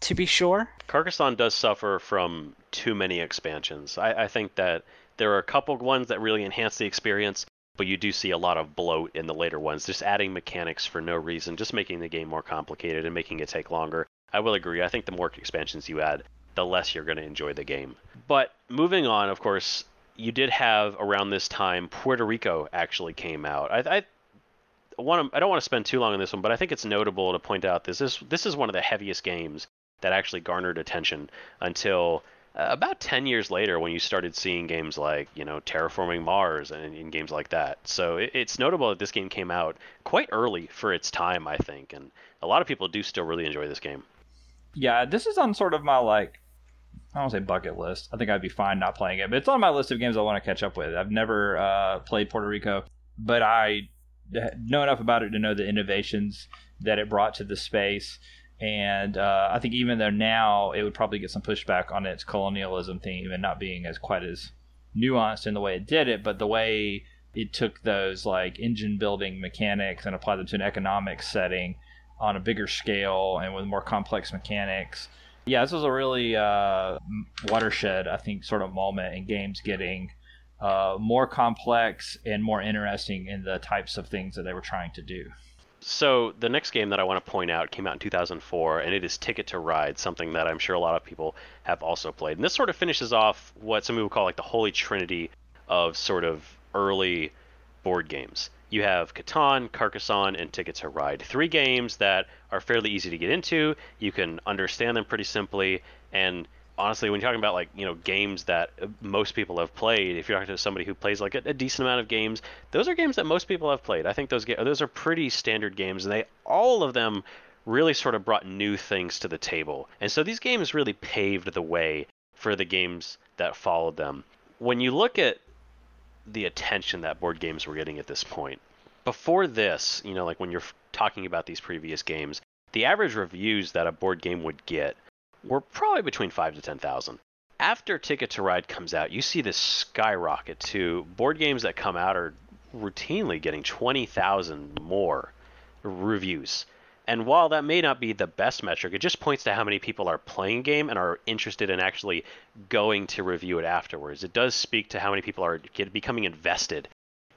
to be sure. Carcassonne does suffer from too many expansions. I, I think that there are a couple ones that really enhance the experience, but you do see a lot of bloat in the later ones, just adding mechanics for no reason, just making the game more complicated and making it take longer. I will agree. I think the more expansions you add, the less you're going to enjoy the game. But moving on, of course, you did have around this time Puerto Rico actually came out. I, I want to, I don't want to spend too long on this one, but I think it's notable to point out this is this is one of the heaviest games that actually garnered attention until uh, about 10 years later when you started seeing games like you know terraforming mars and, and games like that so it, it's notable that this game came out quite early for its time i think and a lot of people do still really enjoy this game Yeah, this is on sort of my like I don't say bucket list. I think I'd be fine not playing it, but it's on my list of games I want to catch up with. I've never uh, played Puerto Rico, but I know enough about it to know the innovations that it brought to the space. And uh, I think even though now it would probably get some pushback on its colonialism theme and not being as quite as nuanced in the way it did it, but the way it took those like engine building mechanics and applied them to an economic setting on a bigger scale and with more complex mechanics. Yeah, this was a really uh, watershed, I think, sort of moment in games getting uh, more complex and more interesting in the types of things that they were trying to do. so the next game that i want to point out came out in 2004 and it is ticket to ride something that i'm sure a lot of people have also played and this sort of finishes off what some people call like the holy trinity of sort of early board games you have Catan, Carcassonne, and Ticket to Ride. Three games that are fairly easy to get into. You can understand them pretty simply. And honestly, when you're talking about like you know games that uh, most people have played, if you're talking to somebody who plays like a, a decent amount of games, those are games that most people have played. I think those ga- those are pretty standard games, and they all of them really sort of brought new things to the table. And so these games really paved the way for the games that followed them. When you look at the attention that board games were getting at this point. Before this, you know, like when you're talking about these previous games, the average reviews that a board game would get were probably between 5 to 10,000. After Ticket to Ride comes out, you see this skyrocket to board games that come out are routinely getting 20,000 more reviews. And while that may not be the best metric, it just points to how many people are playing game and are interested in actually going to review it afterwards. It does speak to how many people are get, becoming invested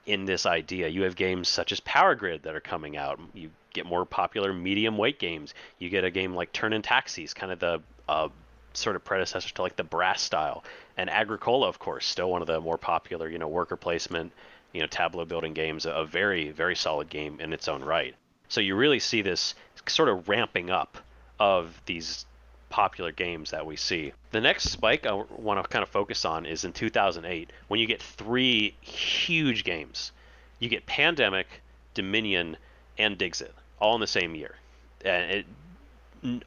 in this idea. You have games such as Power Grid that are coming out. You get more popular medium weight games. You get a game like Thurn and Taxis, kind of the uh, sort of predecessor to like the Brass style. And Agricola, of course, still one of the more popular, you know, worker placement, you know, tableau building games. A very, very solid game in its own right. So you really see this sort of ramping up of these popular games that we see. The next spike I want to kind of focus on is in 2008 when you get three huge games. You get Pandemic, Dominion, and Dixit all in the same year. And it,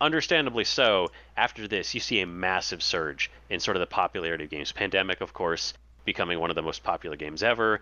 understandably so, after this, you see a massive surge in sort of the popularity of games. Pandemic, of course, becoming one of the most popular games ever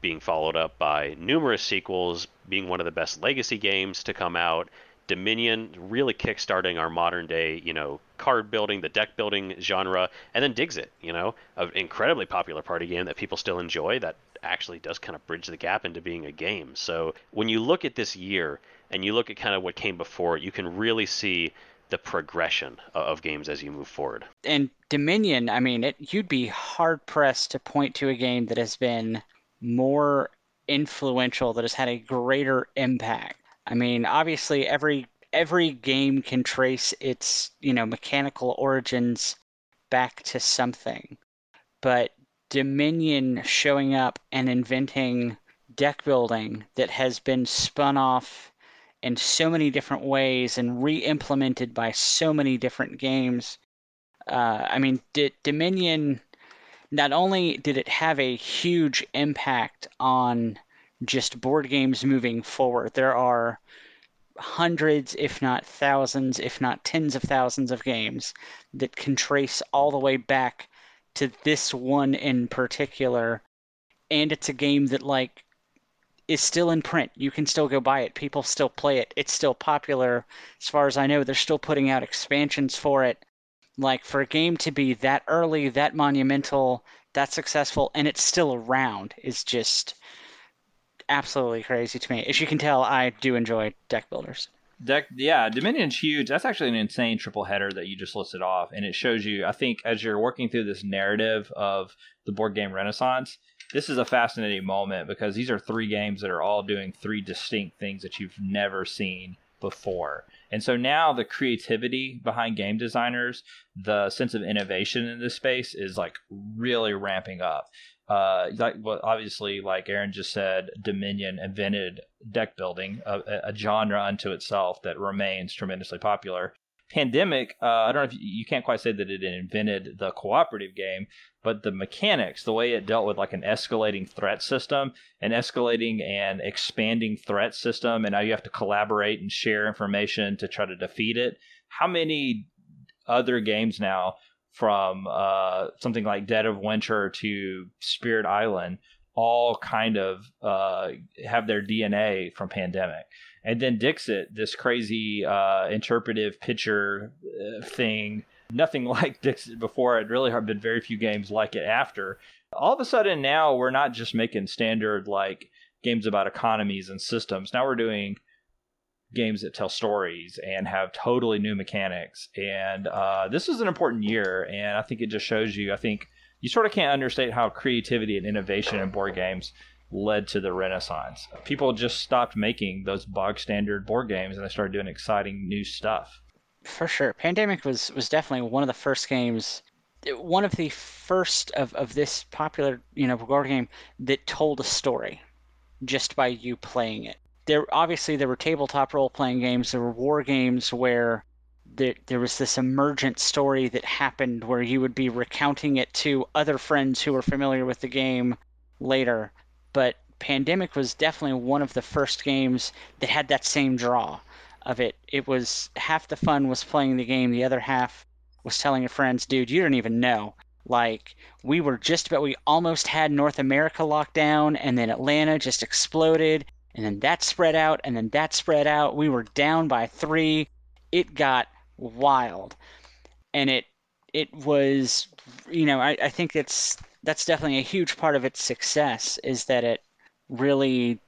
being followed up by numerous sequels, being one of the best legacy games to come out. Dominion really kickstarting our modern day, you know, card building, the deck building genre, and then Dixit, you know, an incredibly popular party game that people still enjoy that actually does kind of bridge the gap into being a game. So when you look at this year and you look at kind of what came before you can really see the progression of games as you move forward. And Dominion, I mean, it, you'd be hard pressed to point to a game that has been more influential, that has had a greater impact. I mean, obviously, every every game can trace its you know mechanical origins back to something, but Dominion showing up and inventing deck building that has been spun off in so many different ways and re-implemented by so many different games. Uh, I mean, D- Dominion. Not only did it have a huge impact on just board games moving forward, there are hundreds, if not thousands, if not tens of thousands of games that can trace all the way back to this one in particular. And it's a game that, like, is still in print. You can still go buy it. People still play it. It's still popular. As far as I know, they're still putting out expansions for it. Like for a game to be that early, that monumental, that successful, and it's still around is just absolutely crazy to me. As you can tell, I do enjoy deck builders. Deck, yeah, Dominion's huge. That's actually an insane triple header that you just listed off, and it shows you. I think as you're working through this narrative of the board game renaissance, this is a fascinating moment because these are three games that are all doing three distinct things that you've never seen before. And so now the creativity behind game designers, the sense of innovation in this space is like really ramping up. Uh, like well, obviously, like Aaron just said, Dominion invented deck building, a, a genre unto itself that remains tremendously popular. Pandemic, uh, I don't know if you, you can't quite say that it invented the cooperative game, but the mechanics, the way it dealt with like an escalating threat system, an escalating and expanding threat system, and now you have to collaborate and share information to try to defeat it. How many other games now, from uh, something like Dead of Winter to Spirit Island, all kind of uh, have their DNA from Pandemic? And then Dixit, this crazy uh, interpretive picture uh, thing, nothing *laughs* like Dixit before. It really have been very few games like it after. All of a sudden now we're not just making standard like games about economies and systems. Now we're doing games that tell stories and have totally new mechanics. And uh, this is an important year, and I think it just shows you. I think you sort of can't understate how creativity and innovation in board games led to the renaissance. People just stopped making those bog standard board games and they started doing exciting new stuff. For sure. Pandemic was was definitely one of the first games one of the first of, of this popular, you know, board game that told a story just by you playing it. There obviously there were tabletop role playing games, there were war games where there, there was this emergent story that happened where you would be recounting it to other friends who were familiar with the game later but Pandemic was definitely one of the first games that had that same draw of it. It was half the fun was playing the game, the other half was telling your friends, dude, you don't even know. Like we were just about we almost had North America locked down and then Atlanta just exploded and then that spread out and then that spread out. We were down by 3. It got wild. And it it was you know, I, I think it's that's definitely a huge part of its success is that it really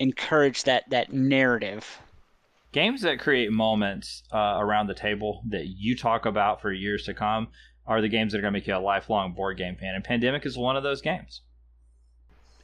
encouraged that that narrative. Games that create moments uh, around the table that you talk about for years to come are the games that are going to make you a lifelong board game fan, and Pandemic is one of those games.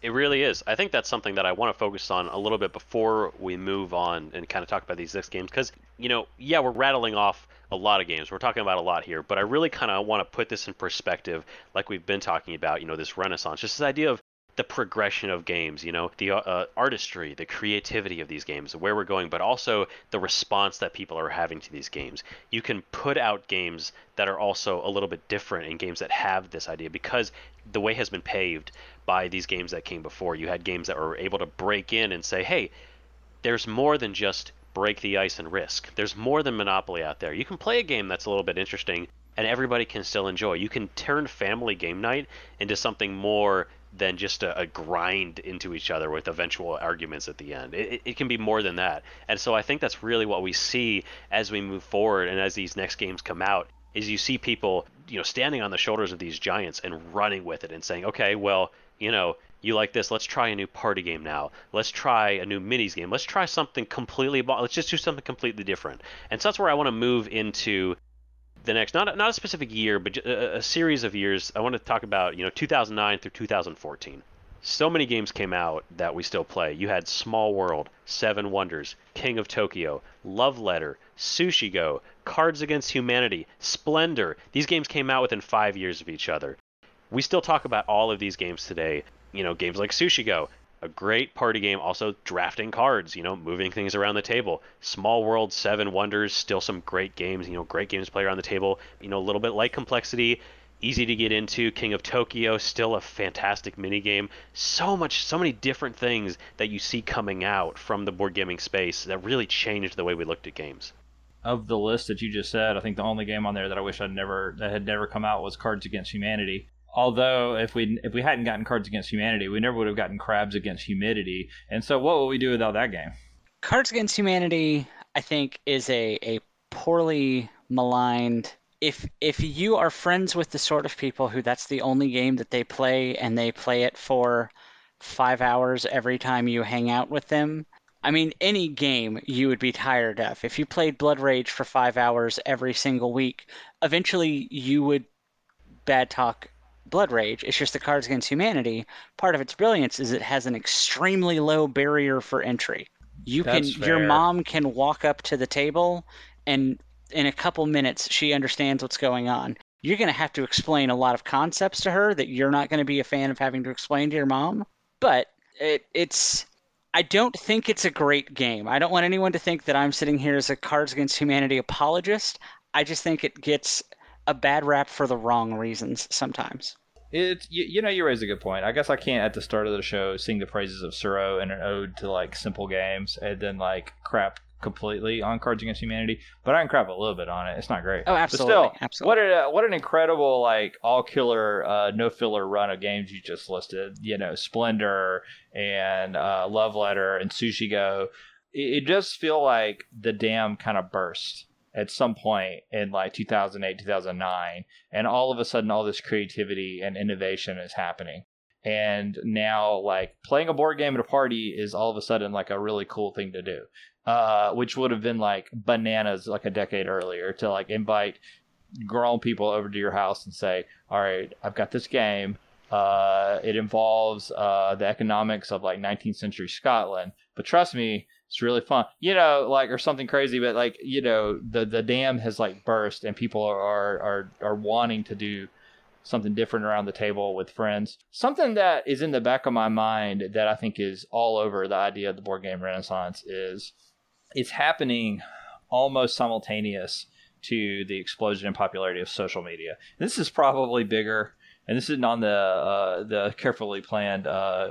It really is. I think that's something that I want to focus on a little bit before we move on and kind of talk about these six games. Because, you know, yeah, we're rattling off a lot of games. We're talking about a lot here, but I really kind of want to put this in perspective, like we've been talking about, you know, this renaissance, just this idea of the progression of games, you know, the uh, artistry, the creativity of these games, where we're going, but also the response that people are having to these games. You can put out games that are also a little bit different in games that have this idea because the way has been paved by these games that came before. You had games that were able to break in and say, hey, there's more than just break the ice and risk. There's more than Monopoly out there. You can play a game that's a little bit interesting and everybody can still enjoy. You can turn family game night into something more than just a, a grind into each other with eventual arguments at the end. It, it, can be more than that. And so I think that's really what we see as we move forward and as these next games come out is you see people, you know, standing on the shoulders of these giants and running with it and saying, okay, well, you know, you like this let's try a new party game now let's try a new minis game let's try something completely let's just do something completely different and so that's where i want to move into the next not not a specific year but a, a series of years i want to talk about you know 2009 through 2014 so many games came out that we still play. You had Small World, Seven Wonders, King of Tokyo, Love Letter, Sushi Go, Cards Against Humanity, Splendor. These games came out within five years of each other. We still talk about all of these games today. You know, games like Sushi Go, a great party game, also drafting cards, you know, moving things around the table. Small World, Seven Wonders, still some great games, you know, great games to play around the table. You know, a little bit like complexity, easy to get into. King of Tokyo, still a fantastic mini game. So much, so many different things that you see coming out from the board gaming space that really changed the way we looked at games. Of the list that you just said, I think the only game on there that I wish I'd never that had never come out was Cards Against Humanity. Although if we if we hadn't gotten Cards Against Humanity, we never would have gotten Crabs Against Humidity. And so, what would we do without that game? Cards Against Humanity, I think, is a a poorly maligned if if you are friends with the sort of people who that's the only game that they play and they play it for five hours every time you hang out with them i mean any game you would be tired of if you played blood rage for five hours every single week eventually you would bad talk blood rage it's just the cards against humanity part of its brilliance is it has an extremely low barrier for entry you That's can your mom can walk up to the table and in a couple minutes she understands what's going on. You're going to have to explain a lot of concepts to her that you're not going to be a fan of having to explain to your mom. But it, it's I don't think it's a great game. I don't want anyone to think that I'm sitting here as a Cards Against Humanity apologist. I just think it gets a bad rap for the wrong reasons sometimes. It's you, you know you raise a good point. I guess I can't at the start of the show sing the praises of Tsuro and an ode to like simple games and then like crap completely on Cards Against Humanity, but I can crap a little bit on it. It's not great. Oh, absolutely, But still, absolutely. what a, what an incredible like all killer uh, no filler run of games you just listed. You know, Splendor and uh, Love Letter and Sushi Go. It, it does feel like the dam kind of burst at some point in like 2008 2009 and all of a sudden all this creativity and innovation is happening. And now like playing a board game at a party is all of a sudden like a really cool thing to do uh, which would have been like bananas like a decade earlier to like invite grown people over to your house and say all right i've got this game. Uh, it involves uh, the economics of like 19th century scotland. But trust me it's really fun you know like or something crazy but like you know the the dam has like burst and people are are are wanting to do something different around the table with friends. Something that is in the back of my mind that I think is all over the idea of the board game renaissance is it's happening almost simultaneous to the explosion in popularity of social media. This is probably bigger and this isn't on the uh, the carefully planned uh,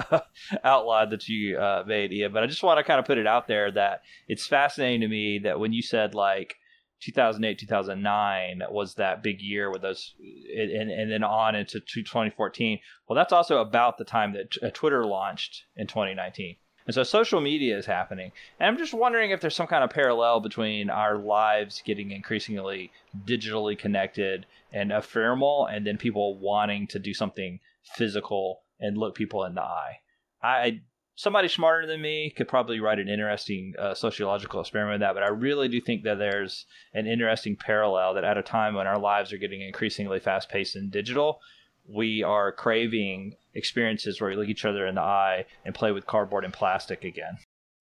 *laughs* outline that you uh, made, Ian. But I just want to kind of put it out there that it's fascinating to me that when you said like 2008 2009 was that big year with those and, and then on into 2014 well that's also about the time that uh, twitter launched in 2019 and so social media is happening and i'm just wondering if there's some kind of parallel between our lives getting increasingly digitally connected and ephemeral and then people wanting to do something physical and look people in the eye i somebody smarter than me could probably write an interesting uh, sociological experiment with that. But I really do think that there's an interesting parallel that at a time when our lives are getting increasingly fast paced and digital, we are craving experiences where we look each other in the eye and play with cardboard and plastic again.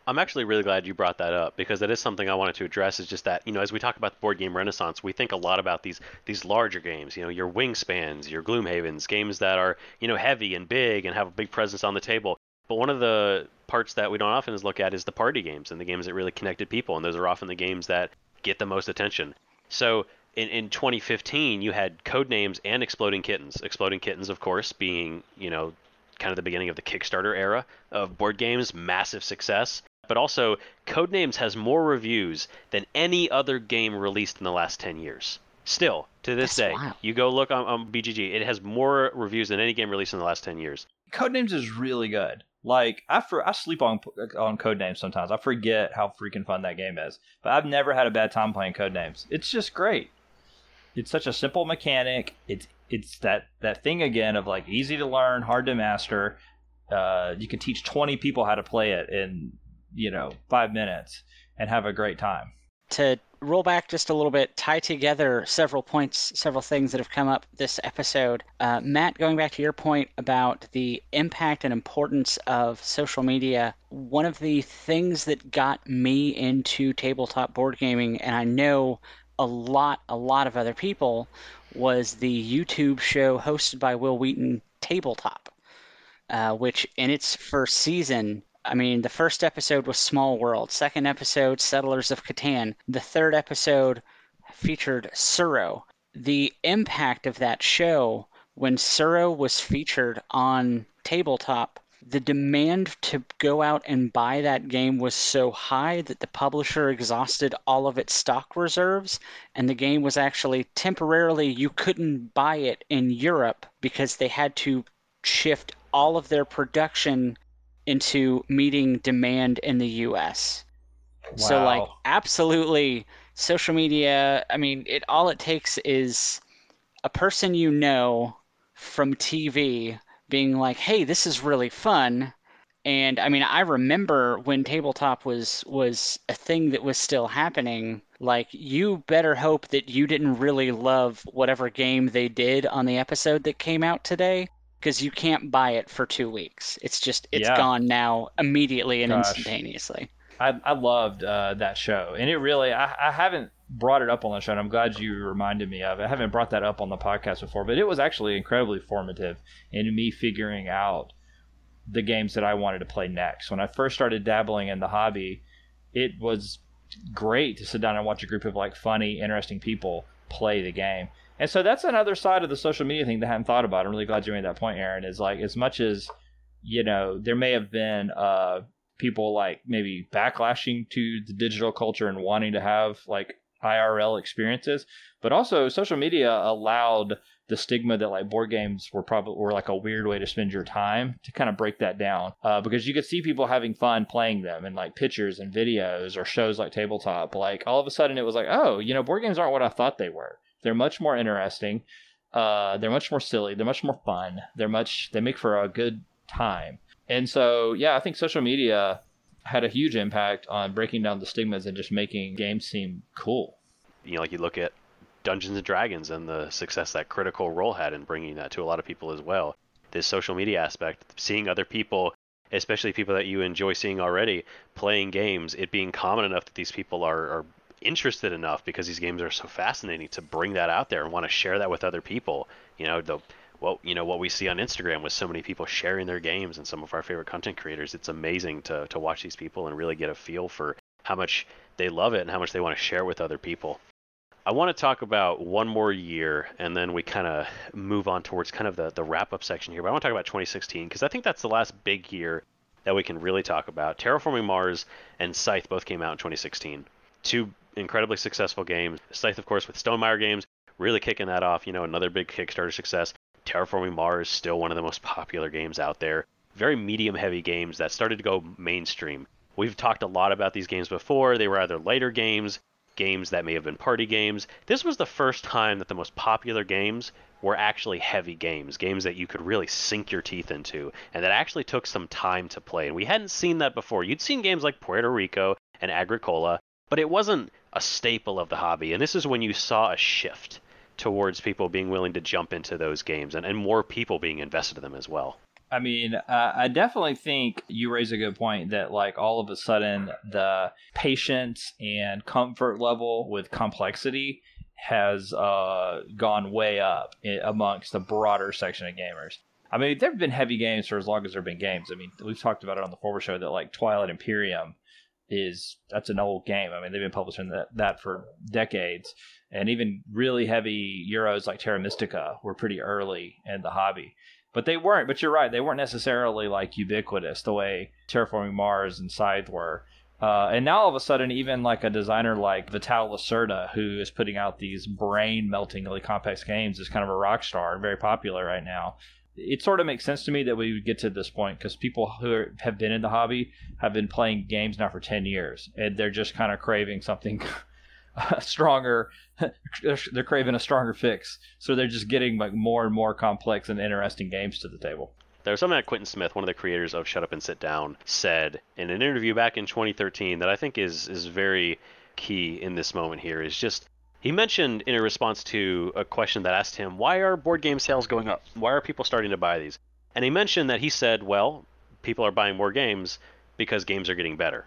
I'm actually really glad you brought that up because that is something I wanted to address. Is just that you know, as we talk about the board game renaissance, we think a lot about these these larger games. You know, your Wingspans, your Gloomhavens, games that are you know heavy and big and have a big presence on the table. But one of the parts that we don't often look at is the party games and the games that really connected people, and those are often the games that get the most attention. So in, in 2015, you had Codenames and Exploding Kittens. Exploding Kittens, of course, being you know kind of the beginning of the Kickstarter era of board games, massive success. But also, Codenames has more reviews than any other game released in the last 10 years. Still, to this That's day, wild. you go look on, on BGG, it has more reviews than any game released in the last 10 years. Codenames is really good. Like I for, I sleep on on Codenames sometimes. I forget how freaking fun that game is. But I've never had a bad time playing Codenames. It's just great. It's such a simple mechanic. It's it's that that thing again of like easy to learn, hard to master. Uh, you can teach 20 people how to play it in you know five minutes and have a great time. To roll back just a little bit, tie together several points, several things that have come up this episode. Uh, Matt, going back to your point about the impact and importance of social media, one of the things that got me into tabletop board gaming, and I know a lot, a lot of other people, was the YouTube show hosted by Wil Wheaton, Tabletop, uh, which in its first season I mean, the first episode was Small World, second episode, Settlers of Catan, the third episode featured Tsuro. The impact of that show when Tsuro was featured on tabletop, the demand to go out and buy that game was so high that the publisher exhausted all of its stock reserves, and the game was actually temporarily, you couldn't buy it in Europe because they had to shift all of their production into meeting demand in the US. Wow. So like absolutely social media, I mean, it all it takes is a person you know from TV being like, "Hey, this is really fun." And I mean, I remember when tabletop was was a thing that was still happening. Like, you better hope that you didn't really love whatever game they did on the episode that came out today, because you can't buy it for two weeks. It's just it's yeah. gone now immediately and Gosh. instantaneously. I, I loved uh, that show, and it really I, I haven't brought it up on the show. and I'm glad you reminded me of it. I haven't brought that up on the podcast before, but it was actually incredibly formative in me figuring out the games that I wanted to play next. When I first started dabbling in the hobby, it was great to sit down and watch a group of like funny, interesting people play the game. And so that's another side of the social media thing that I hadn't thought about. I'm really glad you made that point, Aaron. Is like as much as you know, there may have been uh, people like maybe backlashing to the digital culture and wanting to have like IRL experiences, but also social media allowed the stigma that like board games were probably were like a weird way to spend your time to kind of break that down uh, because you could see people having fun playing them and like pictures and videos or shows like tabletop like all of a sudden it was like oh you know board games aren't what i thought they were they're much more interesting. Uh, they're much more silly. They're much more fun. They're much. They make for a good time. And so, yeah, I think social media had a huge impact on breaking down the stigmas and just making games seem cool. You know, like you look at Dungeons and Dragons and the success that Critical Role had in bringing that to a lot of people as well. This social media aspect, seeing other people, especially people that you enjoy seeing already, playing games, it being common enough that these people are, are interested enough because these games are so fascinating to bring that out there and want to share that with other people. You know, the what you know what we see on Instagram with so many people sharing their games and some of our favorite content creators. It's amazing to to watch these people and really get a feel for how much they love it and how much they want to share with other people. I want to talk about one more year and then we kind of move on towards kind of the, the wrap up section here. But I want to talk about 2016 because I think that's the last big year that we can really talk about. Terraforming Mars and Scythe both came out in 2016. Two incredibly successful games. Scythe, of course, with Stonemaier Games, really kicking that off. You know, another big Kickstarter success. Terraforming Mars, still one of the most popular games out there. Very medium heavy games that started to go mainstream. We've talked a lot about these games before. They were either lighter games, games that may have been party games. This was the first time that the most popular games were actually heavy games, games that you could really sink your teeth into, and that actually took some time to play. And we hadn't seen that before. You'd seen games like Puerto Rico and Agricola, but it wasn't a staple of the hobby. And this is when you saw a shift towards people being willing to jump into those games and, and more people being invested in them as well. I mean, uh, I definitely think you raise a good point that, like, all of a sudden the patience and comfort level with complexity has uh, gone way up amongst the broader section of gamers. I mean, there have been heavy games for as long as there have been games. I mean, we've talked about it on the forward show that, like, Twilight Imperium is that's an old game. I mean, they've been publishing that, that for decades, and even really heavy euros like Terra Mystica were pretty early in the hobby. But they weren't. But you're right; they weren't necessarily like ubiquitous the way Terraforming Mars and Scythe were. Uh, and now all of a sudden, even like a designer like Vital Lacerda, who is putting out these brain-meltingly complex games, is kind of a rock star and very popular right now it sort of makes sense to me that we would get to this point because people who are, have been in the hobby have been playing games now for 10 years and they're just kind of craving something *laughs* *laughs* a stronger. *laughs* they're craving a stronger fix, so they're just getting like more and more complex and interesting games to the table. There was something that Quentin Smith, one of the creators of Shut Up and Sit Down, said in an interview back in 2013 that I think is is very key in this moment here. Is just he mentioned in a response to a question that asked him, "Why are board game sales going up? Why are people starting to buy these?" And he mentioned that he said, "Well, people are buying more games because games are getting better."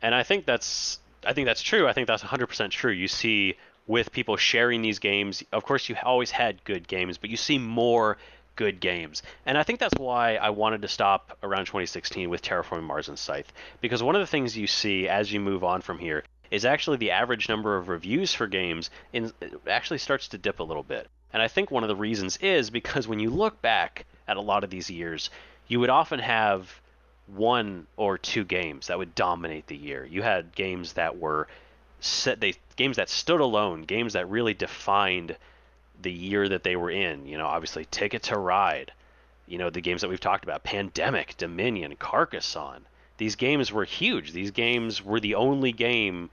And I think that's I think that's true. I think that's 100% true. You see with people sharing these games, of course you always had good games, but you see more good games. And I think that's why I wanted to stop around 2016 with Terraforming Mars and Scythe. Because one of the things you see as you move on from here is actually the average number of reviews for games in, actually starts to dip a little bit. And I think one of the reasons is because when you look back at a lot of these years, you would often have one or two games that would dominate the year. You had games that were set they games that stood alone, games that really defined the year that they were in. You know, obviously Ticket to Ride, you know, the games that we've talked about, Pandemic, Dominion, Carcassonne. These games were huge. These games were the only game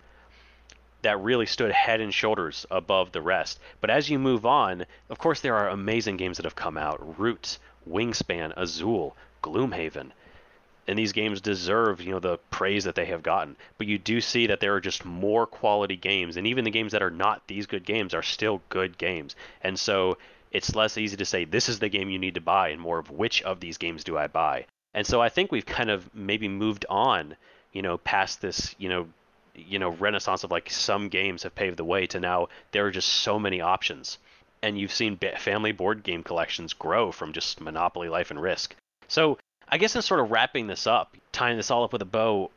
that really stood head and shoulders above the rest. But as you move on, of course, there are amazing games that have come out Root, Wingspan, Azul, Gloomhaven and these games deserve you know the praise that they have gotten. But you do see that there are just more quality games and even the games that are not these good games are still good games. And so it's less easy to say this is the game you need to buy and more of which of these games do i buy? And so i think we've kind of maybe moved on you know past this you know you know renaissance of like some games have paved the way to now there are just so many options. And you've seen family board game collections grow from just monopoly life and risk. So I guess in sort of wrapping this up, tying this all up with a bow,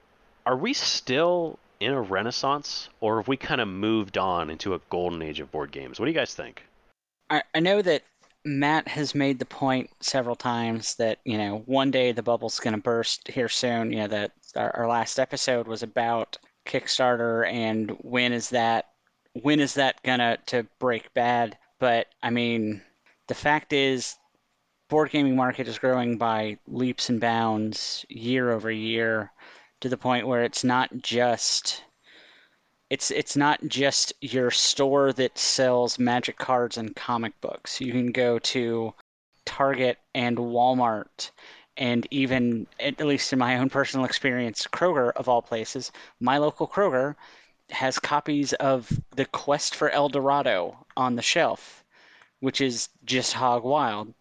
are we still in a renaissance or have we kind of moved on into a golden age of board games? What do you guys think? I, I know that Matt has made the point several times that, you know, one day the bubble's going to burst here soon. You know, that our, our last episode was about Kickstarter and when is that when is that gonna to break bad? But I mean, the fact is board gaming market is growing by leaps and bounds year over year to the point where it's not just it's it's not just your store that sells magic cards and comic books. You can go to Target and Walmart and even at least in my own personal experience, Kroger of all places, my local Kroger has copies of The Quest for El Dorado on the shelf, which is just hog wild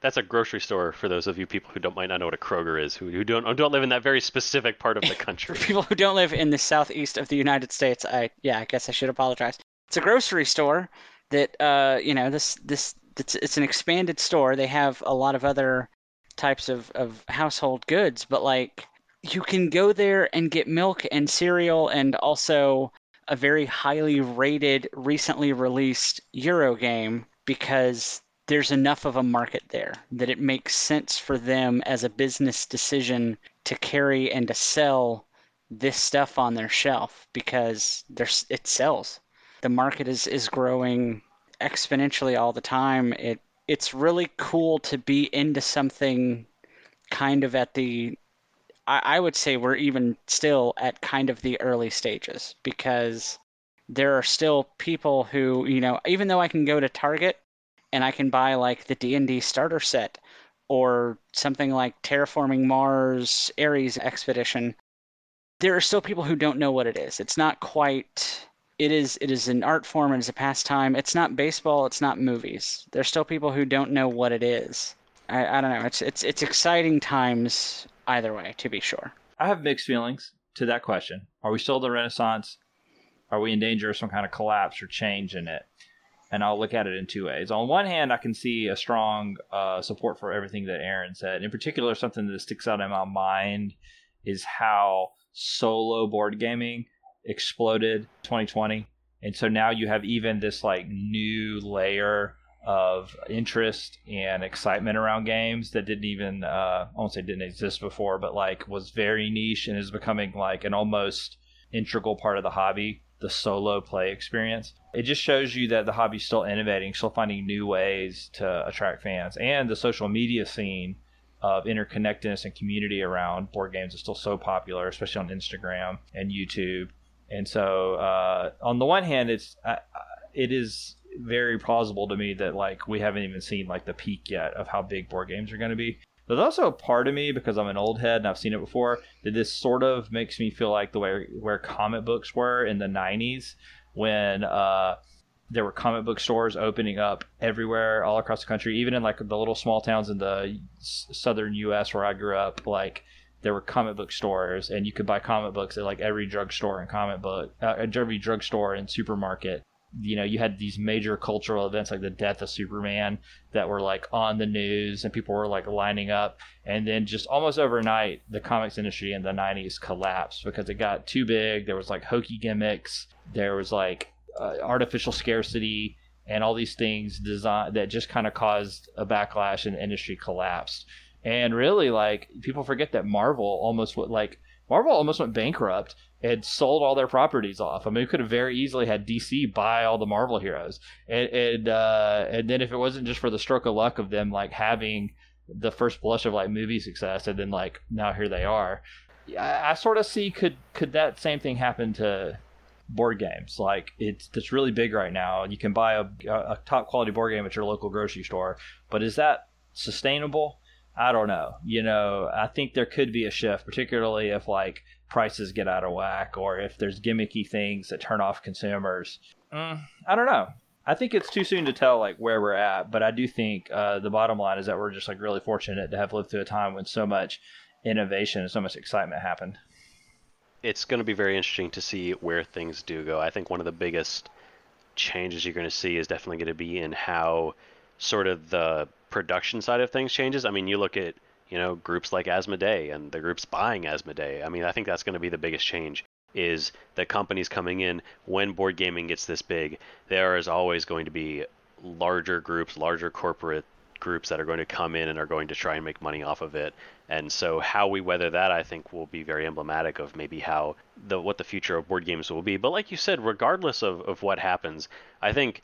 that's a grocery store for those of you people who don't might not know what a Kroger is, who, who don't don't live in that very specific part of the *laughs* country. for people who don't live in the southeast of the United States, I yeah, I guess I should apologize. It's a grocery store that uh, you know this this it's, it's an expanded store. They have a lot of other types of, of household goods, but like you can go there and get milk and cereal and also a very highly rated recently released Euro game because there's enough of a market there that it makes sense for them as a business decision to carry and to sell this stuff on their shelf because there's it sells. The market is is growing exponentially all the time. It it's really cool to be into something kind of at the I, I would say we're even still at kind of the early stages because there are still people who, you know, even though I can go to Target and I can buy like the D&D starter set or something like Terraforming Mars Ares Expedition, there are still people who don't know what it is. It's not quite it is it is an art form it's a pastime. It's not baseball, it's not movies. There's still people who don't know what it is. I, I don't know. It's it's it's exciting times either way, to be sure. I have mixed feelings to that question. Are we still the Renaissance? Are we in danger of some kind of collapse or change in it? And I'll look at it in two ways. On one hand, I can see a strong uh, support for everything that Aaron said. In particular, something that sticks out in my mind is how solo board gaming exploded 2020, and so now you have even this like new layer of interest and excitement around games that didn't even uh, I won't say didn't exist before, but like was very niche and is becoming like an almost integral part of the hobby the solo play experience. It just shows you that the hobby's still innovating, still finding new ways to attract fans. And the social media scene of interconnectedness and community around board games is still so popular, especially on Instagram and YouTube. And so, uh, on the one hand, it's uh, it is very plausible to me that like we haven't even seen like the peak yet of how big board games are going to be. There's also a part of me because I'm an old head and I've seen it before that this sort of makes me feel like the way where comic books were in the 90s when uh, there were comic book stores opening up everywhere all across the country, even in like the little small towns in the southern U.S. where I grew up. Like there were comic book stores and you could buy comic books at like every drugstore and comic book, uh, every drugstore and supermarket you know you had these major cultural events like the death of superman that were like on the news and people were like lining up. And then just almost overnight the comics industry in the 90s collapsed because it got too big. There was like hokey gimmicks. There was like uh, artificial scarcity and all these things design that just kind of caused a backlash and the industry collapsed. And really like people forget that marvel almost like marvel almost went bankrupt had sold all their properties off. I mean, we could have very easily had DC buy all the Marvel heroes, and and, uh, and then if it wasn't just for the stroke of luck of them like having the first blush of like movie success, and then like now here they are. I, I sort of see could could that same thing happen to board games? Like it's it's really big right now. You can buy a, a top quality board game at your local grocery store, but is that sustainable? I don't know. You know, I think there could be a shift, particularly if like prices get out of whack or if there's gimmicky things that turn off consumers. Mm, I don't know. I think it's too soon to tell like where we're at, but I do think uh, the bottom line is that we're just like really fortunate to have lived through a time when so much innovation and so much excitement happened. It's going to be very interesting to see where things do go. I think one of the biggest changes you're going to see is definitely going to be in how sort of the production side of things changes. I mean, you look at you know, groups like Asmodee and the groups buying Asmodee. I mean, I think that's going to be the biggest change is that companies coming in when board gaming gets this big, there is always going to be larger groups, larger corporate groups that are going to come in and are going to try and make money off of it. And so how we weather that I think will be very emblematic of maybe how the what the future of board games will be. But like you said, regardless of, of what happens, I think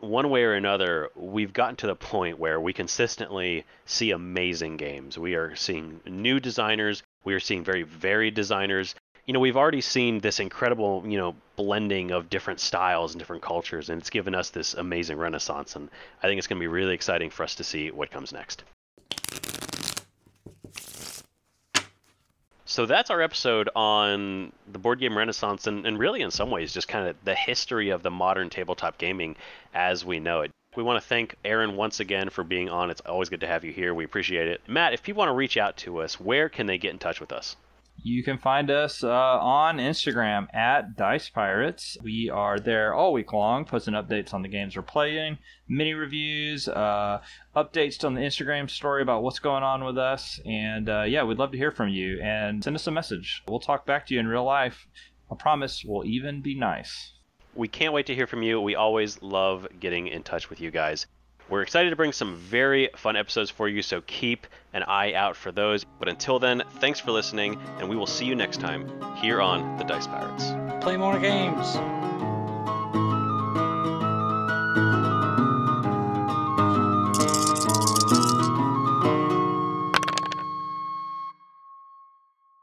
one way or another, we've gotten to the point where we consistently see amazing games. We are seeing new designers, we are seeing very varied designers. You know, we've already seen this incredible, you know, blending of different styles and different cultures, and it's given us this amazing renaissance. And I think it's going to be really exciting for us to see what comes next. So that's our episode on the board game renaissance and, and really in some ways just kind of the history of the modern tabletop gaming as we know it. We want to thank Aaron once again for being on. It's always good to have you here. We appreciate it. Matt, if people want to reach out to us, where can they get in touch with us? You can find us uh, on Instagram at Dice Pirates. We are there all week long, posting updates on the games we're playing, mini reviews, uh, updates on the Instagram story about what's going on with us. And uh, yeah, we'd love to hear from you and send us a message. We'll talk back to you in real life. I promise we'll even be nice. We can't wait to hear from you. We always love getting in touch with you guys. We're excited to bring some very fun episodes for you, so keep an eye out for those. But until then, thanks for listening, and we will see you next time here on The Dice Pirates. Play more games.